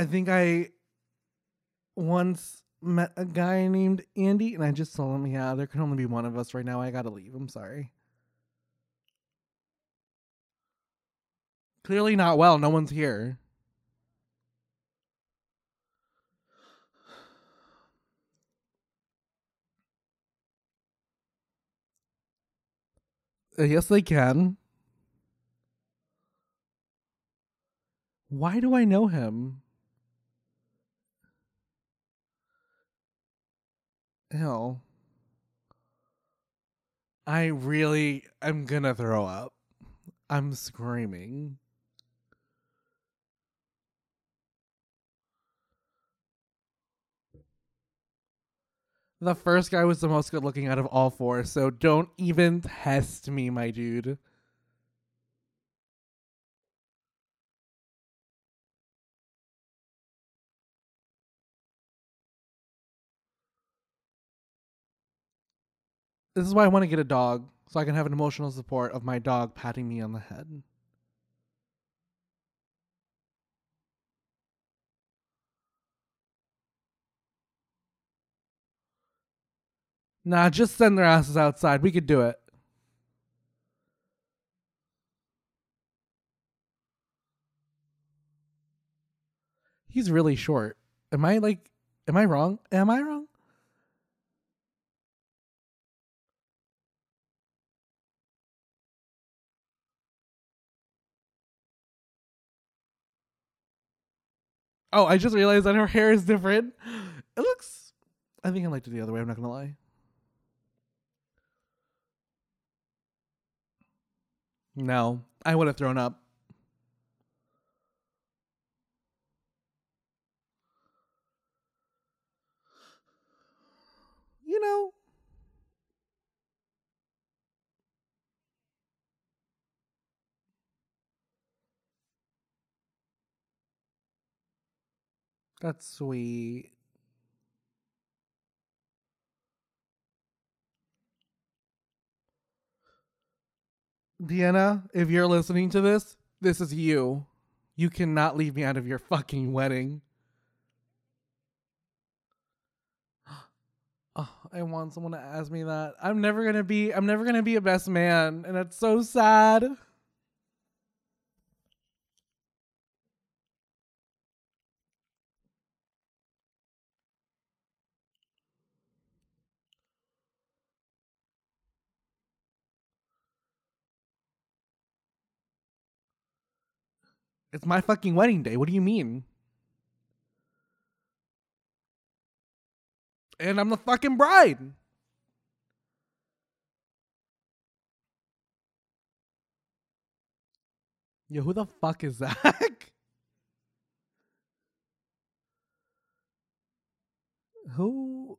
Speaker 1: I think I once met a guy named Andy, and I just told him, yeah, there can only be one of us right now. I gotta leave. I'm sorry. Clearly not well. No one's here. Uh, yes, they can. Why do I know him? Ew. I really am gonna throw up. I'm screaming. The first guy was the most good looking out of all four, so don't even test me, my dude. This is why I want to get a dog, so I can have an emotional support of my dog patting me on the head. Nah, just send their asses outside. We could do it. He's really short. Am I like am I wrong? Am I wrong? Oh, I just realized that her hair is different. It looks I think I liked it the other way, I'm not gonna lie. No, I would have thrown up. You know, that's sweet. Deanna, if you're listening to this, this is you. You cannot leave me out of your fucking wedding. Oh, I want someone to ask me that. I'm never gonna be. I'm never gonna be a best man, and it's so sad. It's my fucking wedding day. What do you mean? And I'm the fucking bride. Yo, who the fuck is that? who?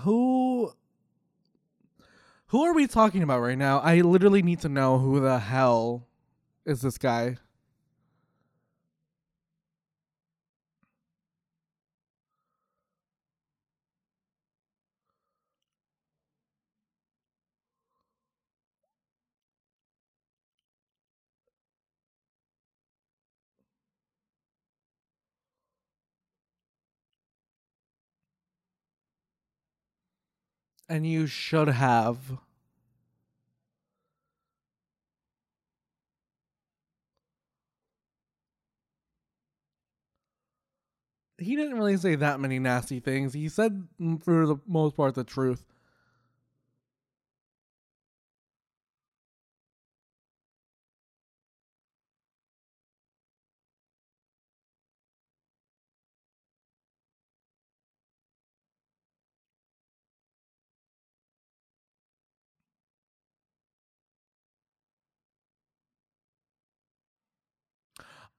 Speaker 1: Who? Who are we talking about right now? I literally need to know who the hell is this guy. And you should have. He didn't really say that many nasty things. He said, for the most part, the truth.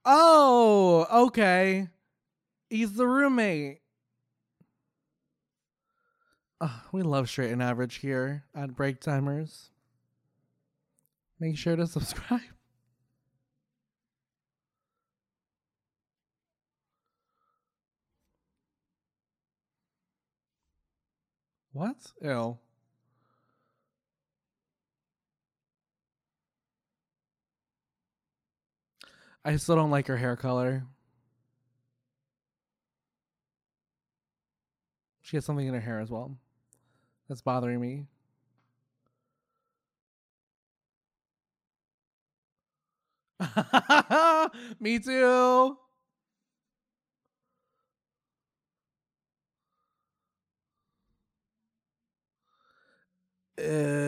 Speaker 1: Oh, okay. He's the roommate. Ugh, we love straight and average here at Break Timers. Make sure to subscribe. What? Ew. I still don't like her hair color. She has something in her hair as well. That's bothering me. me too. Ew.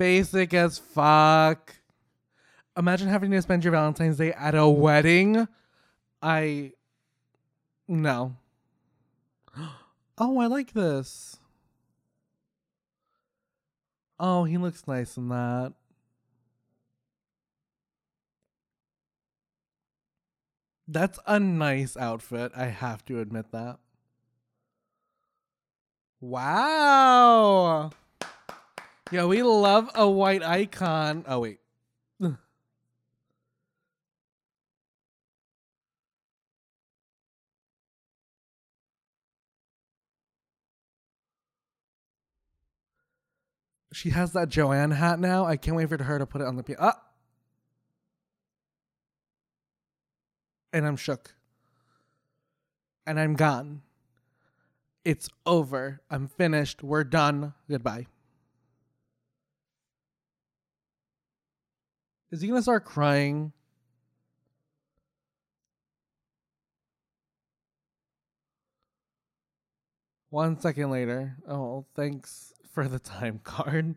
Speaker 1: Basic as fuck. Imagine having to spend your Valentine's Day at a wedding. I. No. Oh, I like this. Oh, he looks nice in that. That's a nice outfit. I have to admit that. Wow. Yeah, we love a white icon. Oh, wait. She has that Joanne hat now. I can't wait for her to put it on the piano. Ah! And I'm shook. And I'm gone. It's over. I'm finished. We're done. Goodbye. Is he gonna start crying? One second later. Oh, thanks for the time card.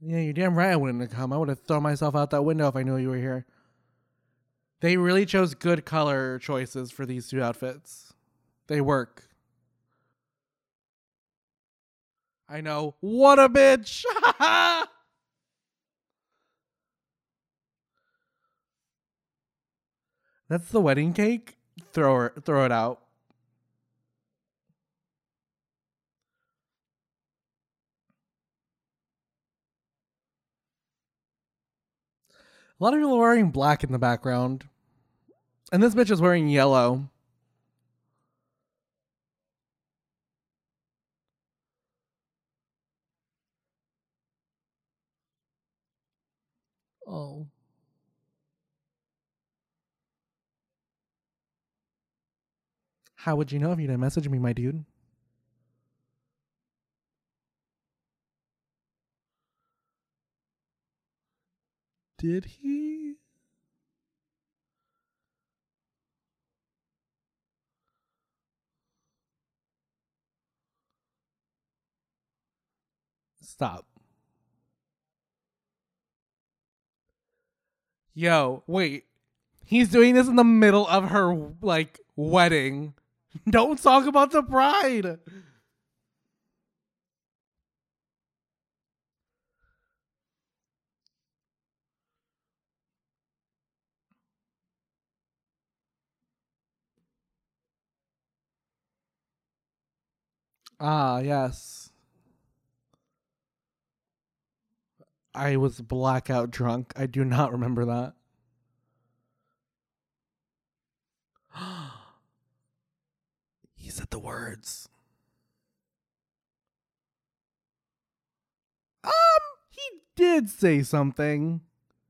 Speaker 1: Yeah, you're damn right I wouldn't have come. I would have thrown myself out that window if I knew you were here. They really chose good color choices for these two outfits. They work. I know. What a bitch! That's the wedding cake. Throw it, throw it out. A lot of people are wearing black in the background. And this bitch is wearing yellow. Oh. How would you know if you didn't message me, my dude? Did he? Stop. Yo, wait. He's doing this in the middle of her like wedding. Don't talk about the bride. Ah, yes. I was blackout drunk. I do not remember that. he said the words. Um, he did say something.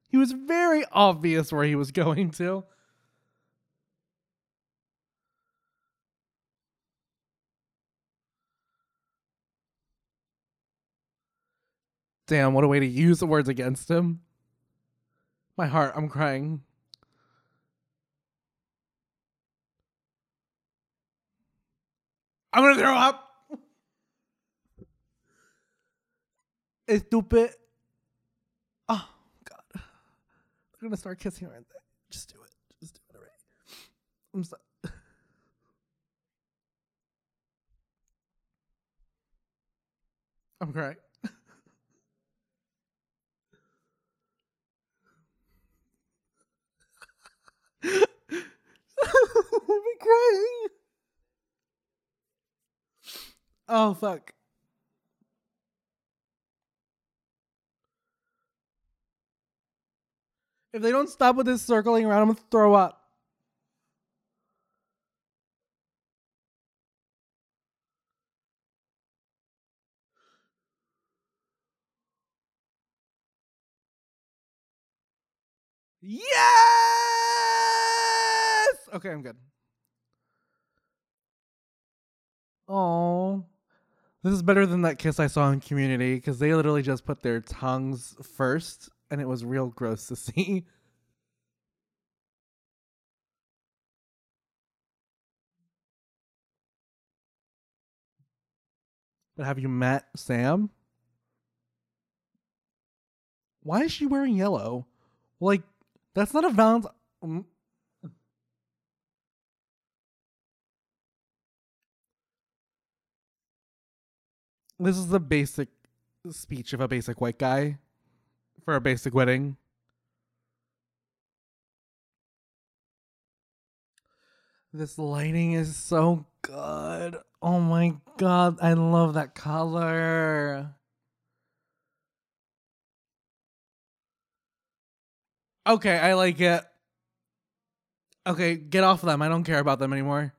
Speaker 1: He was very obvious where he was going to. Damn, what a way to use the words against him. My heart, I'm crying. I'm gonna throw up. Stupid. Oh God. They're gonna start kissing, they? Just do it. Just do it already. I'm sorry. I'm crying. I'm crying. Oh fuck. If they don't stop with this circling around, I'm gonna throw up. Okay, I'm good. Oh. This is better than that kiss I saw in Community because they literally just put their tongues first and it was real gross to see. But have you met Sam? Why is she wearing yellow? Like, that's not a Valentine. Mm, This is the basic speech of a basic white guy for a basic wedding. This lighting is so good. Oh my god, I love that color. Okay, I like it. Okay, get off them. I don't care about them anymore.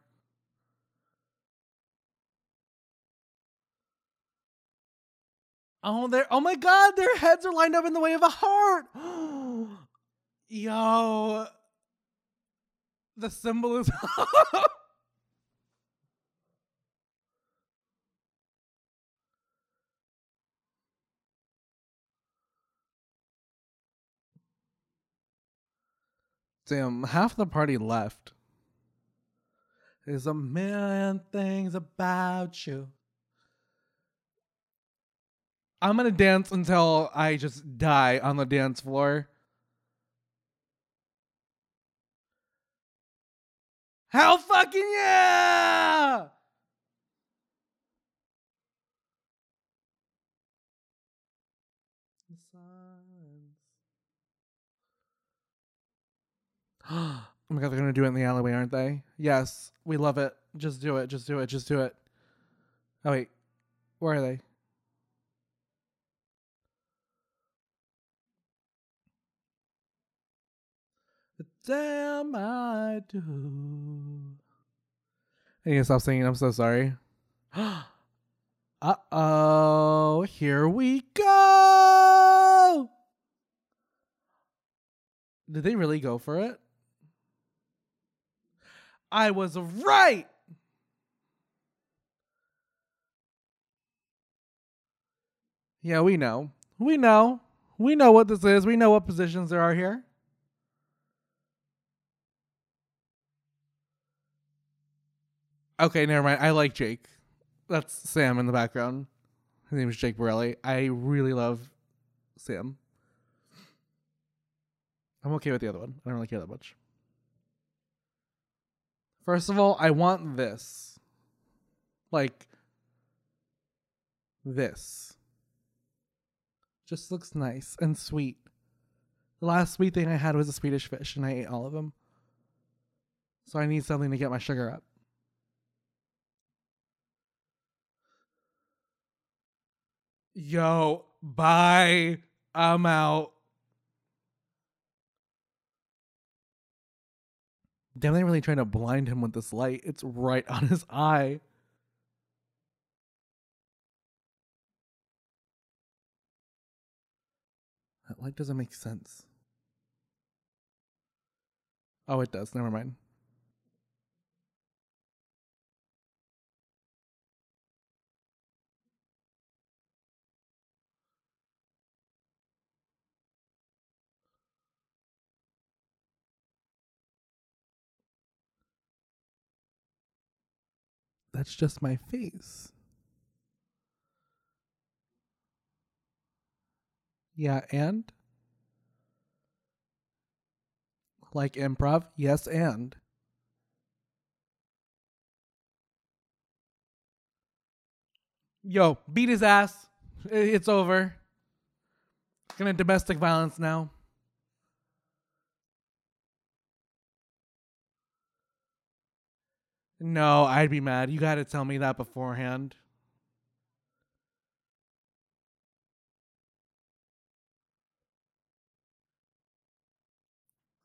Speaker 1: Oh, they're oh my god, their heads are lined up in the way of a heart. Yo, the symbolism. Damn, half the party left. There's a million things about you. I'm gonna dance until I just die on the dance floor. How fucking yeah! oh my god, they're gonna do it in the alleyway, aren't they? Yes, we love it. Just do it, just do it, just do it. Oh wait, where are they? Damn I do. I need to stop singing. I'm so sorry. uh oh, here we go. Did they really go for it? I was right. Yeah, we know. We know. We know what this is. We know what positions there are here. Okay, never mind. I like Jake. That's Sam in the background. His name is Jake Borelli. I really love Sam. I'm okay with the other one. I don't really care that much. First of all, I want this. Like this. Just looks nice and sweet. The last sweet thing I had was a Swedish fish, and I ate all of them. So I need something to get my sugar up. Yo, bye. I'm out. Damn, they're really trying to blind him with this light. It's right on his eye. That light doesn't make sense. Oh, it does. Never mind. That's just my face. Yeah, and? Like improv? Yes, and. Yo, beat his ass. It's over. Gonna domestic violence now. No, I'd be mad. You gotta tell me that beforehand.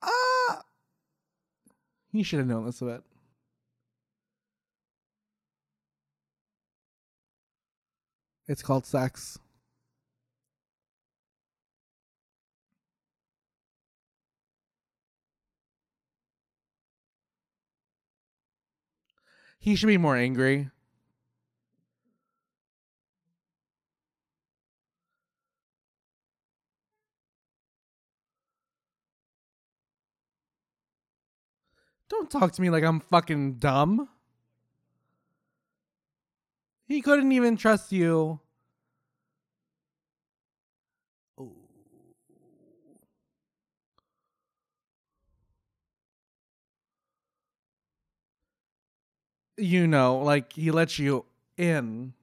Speaker 1: Ah! He should have known this of it. It's called sex. He should be more angry. Don't talk to me like I'm fucking dumb. He couldn't even trust you. You know, like he lets you in.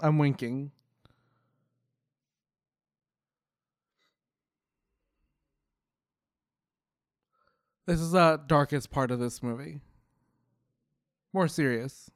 Speaker 1: I'm winking. This is the darkest part of this movie. More serious.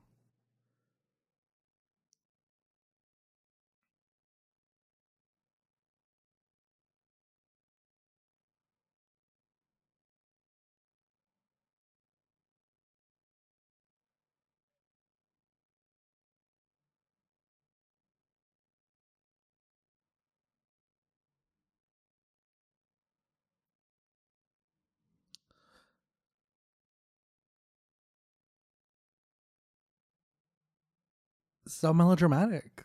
Speaker 1: So melodramatic.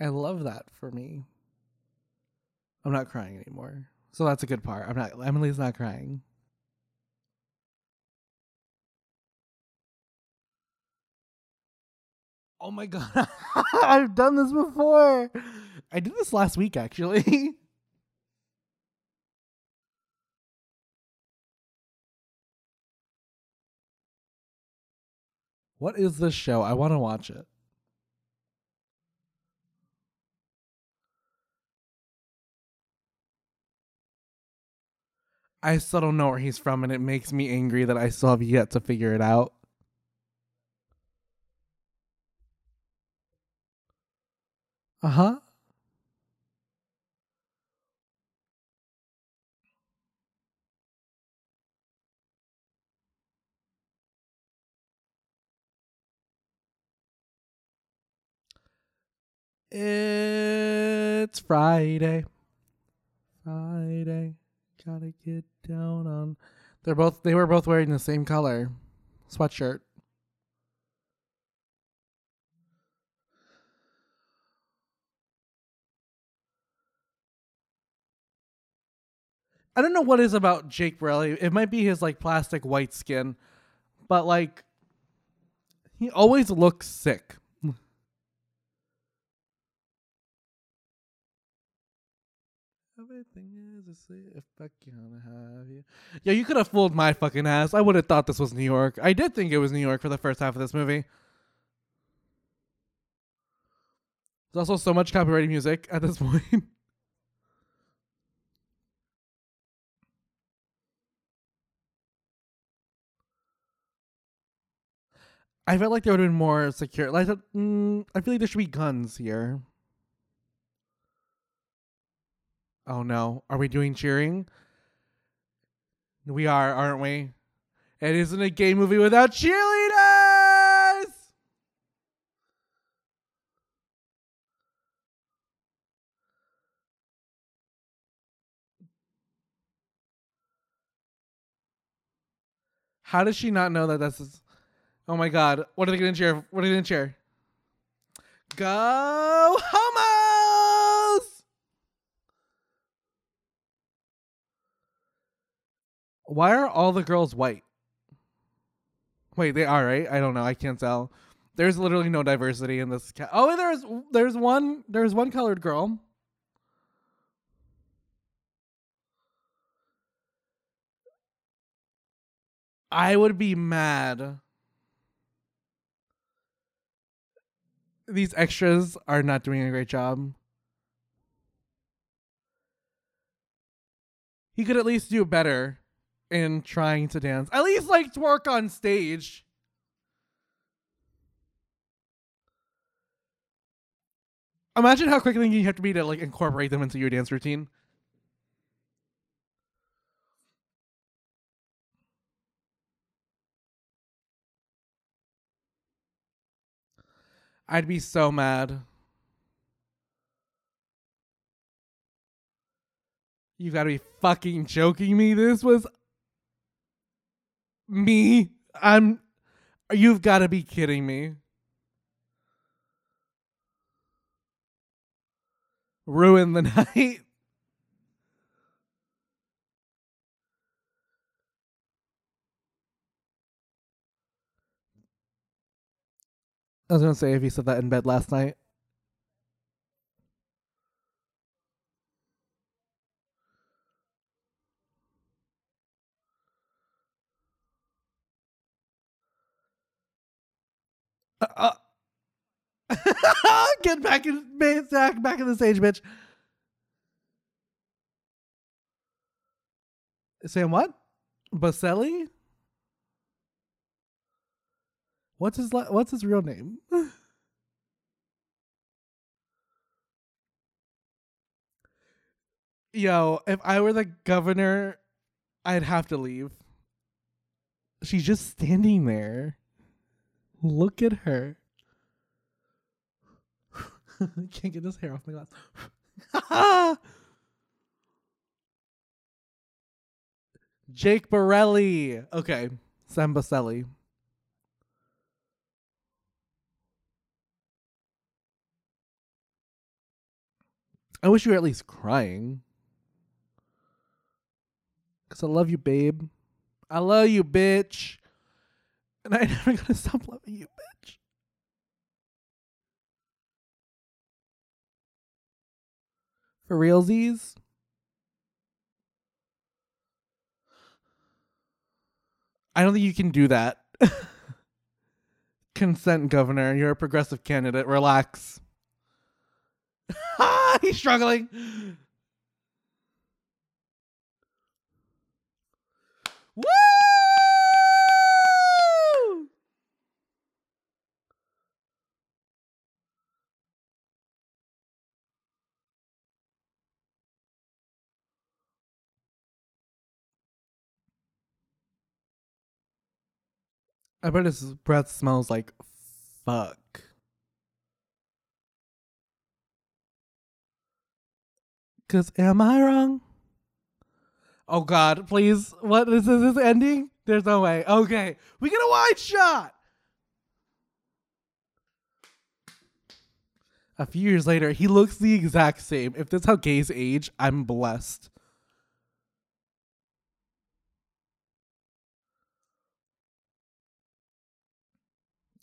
Speaker 1: I love that for me. I'm not crying anymore. So that's a good part. I'm not Emily's not crying. Oh my god. I've done this before. I did this last week actually. what is this show? I want to watch it. I still don't know where he's from, and it makes me angry that I still have yet to figure it out. Uh huh. It's Friday. Friday. Gotta get down on. They're both. They were both wearing the same color sweatshirt. I don't know what is about Jake Borelli. It might be his like plastic white skin, but like he always looks sick. Everything is if I can have you. Yeah, you could have fooled my fucking ass. I would have thought this was New York. I did think it was New York for the first half of this movie. There's also so much copyrighted music at this point. I felt like there would have been more secure. Like, mm, I feel like there should be guns here. Oh no, are we doing cheering? We are, aren't we? It isn't a gay movie without cheerleaders. How does she not know that this is? Oh my god! What are they gonna cheer? What are they gonna cheer? Go homos! Why are all the girls white? Wait, they are right. I don't know. I can't tell. There's literally no diversity in this. Ca- oh, there's there's one there's one colored girl. I would be mad. These extras are not doing a great job. He could at least do better in trying to dance. At least like twerk on stage. Imagine how quickly you have to be to like incorporate them into your dance routine. I'd be so mad. You gotta be fucking joking me. This was me. I'm. You've gotta be kidding me. Ruin the night. I was gonna say if you said that in bed last night. Uh, uh, get back in back back in the stage, bitch. Sam what? Baselli? What's his what's his real name? Yo, if I were the governor, I'd have to leave. She's just standing there. Look at her. Can't get this hair off my glass. Jake Borelli. Okay. Sam Baselli. I wish you were at least crying. Because I love you, babe. I love you, bitch. And I'm never to stop loving you, bitch. For realsies? I don't think you can do that. Consent, Governor. You're a progressive candidate. Relax. He's struggling. Woo! I bet his breath smells like fuck. Cause am I wrong? Oh God, please. What is this, is this ending? There's no way. Okay. We get a wide shot. A few years later, he looks the exact same. If that's how gays age, I'm blessed.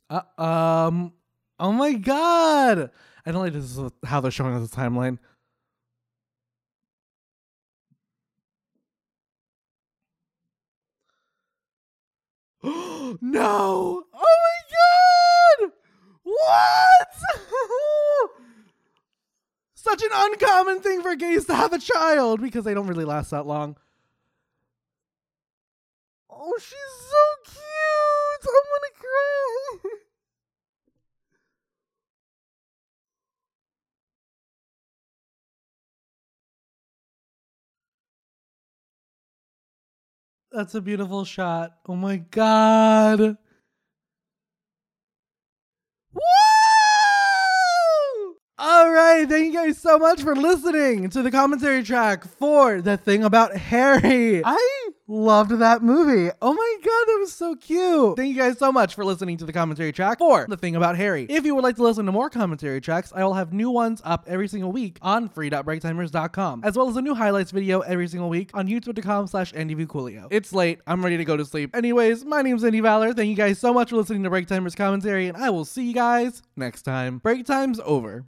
Speaker 1: Uh, um. Oh my god! I don't like this is how they're showing us the timeline. no! Oh my god! What? Such an uncommon thing for gays to have a child because they don't really last that long. Oh, she's so cute! I'm gonna cry. That's a beautiful shot. Oh my god. Woo! All right, thank you guys so much for listening to the commentary track for The Thing About Harry. I loved that movie. Oh my god, that was so cute. Thank you guys so much for listening to the commentary track for The Thing About Harry. If you would like to listen to more commentary tracks, I will have new ones up every single week on free.breaktimers.com, as well as a new highlights video every single week on youtube.com slash andyvcoolio. It's late. I'm ready to go to sleep. Anyways, my name's Andy Valor. Thank you guys so much for listening to Break Timers commentary, and I will see you guys next time. Break time's over.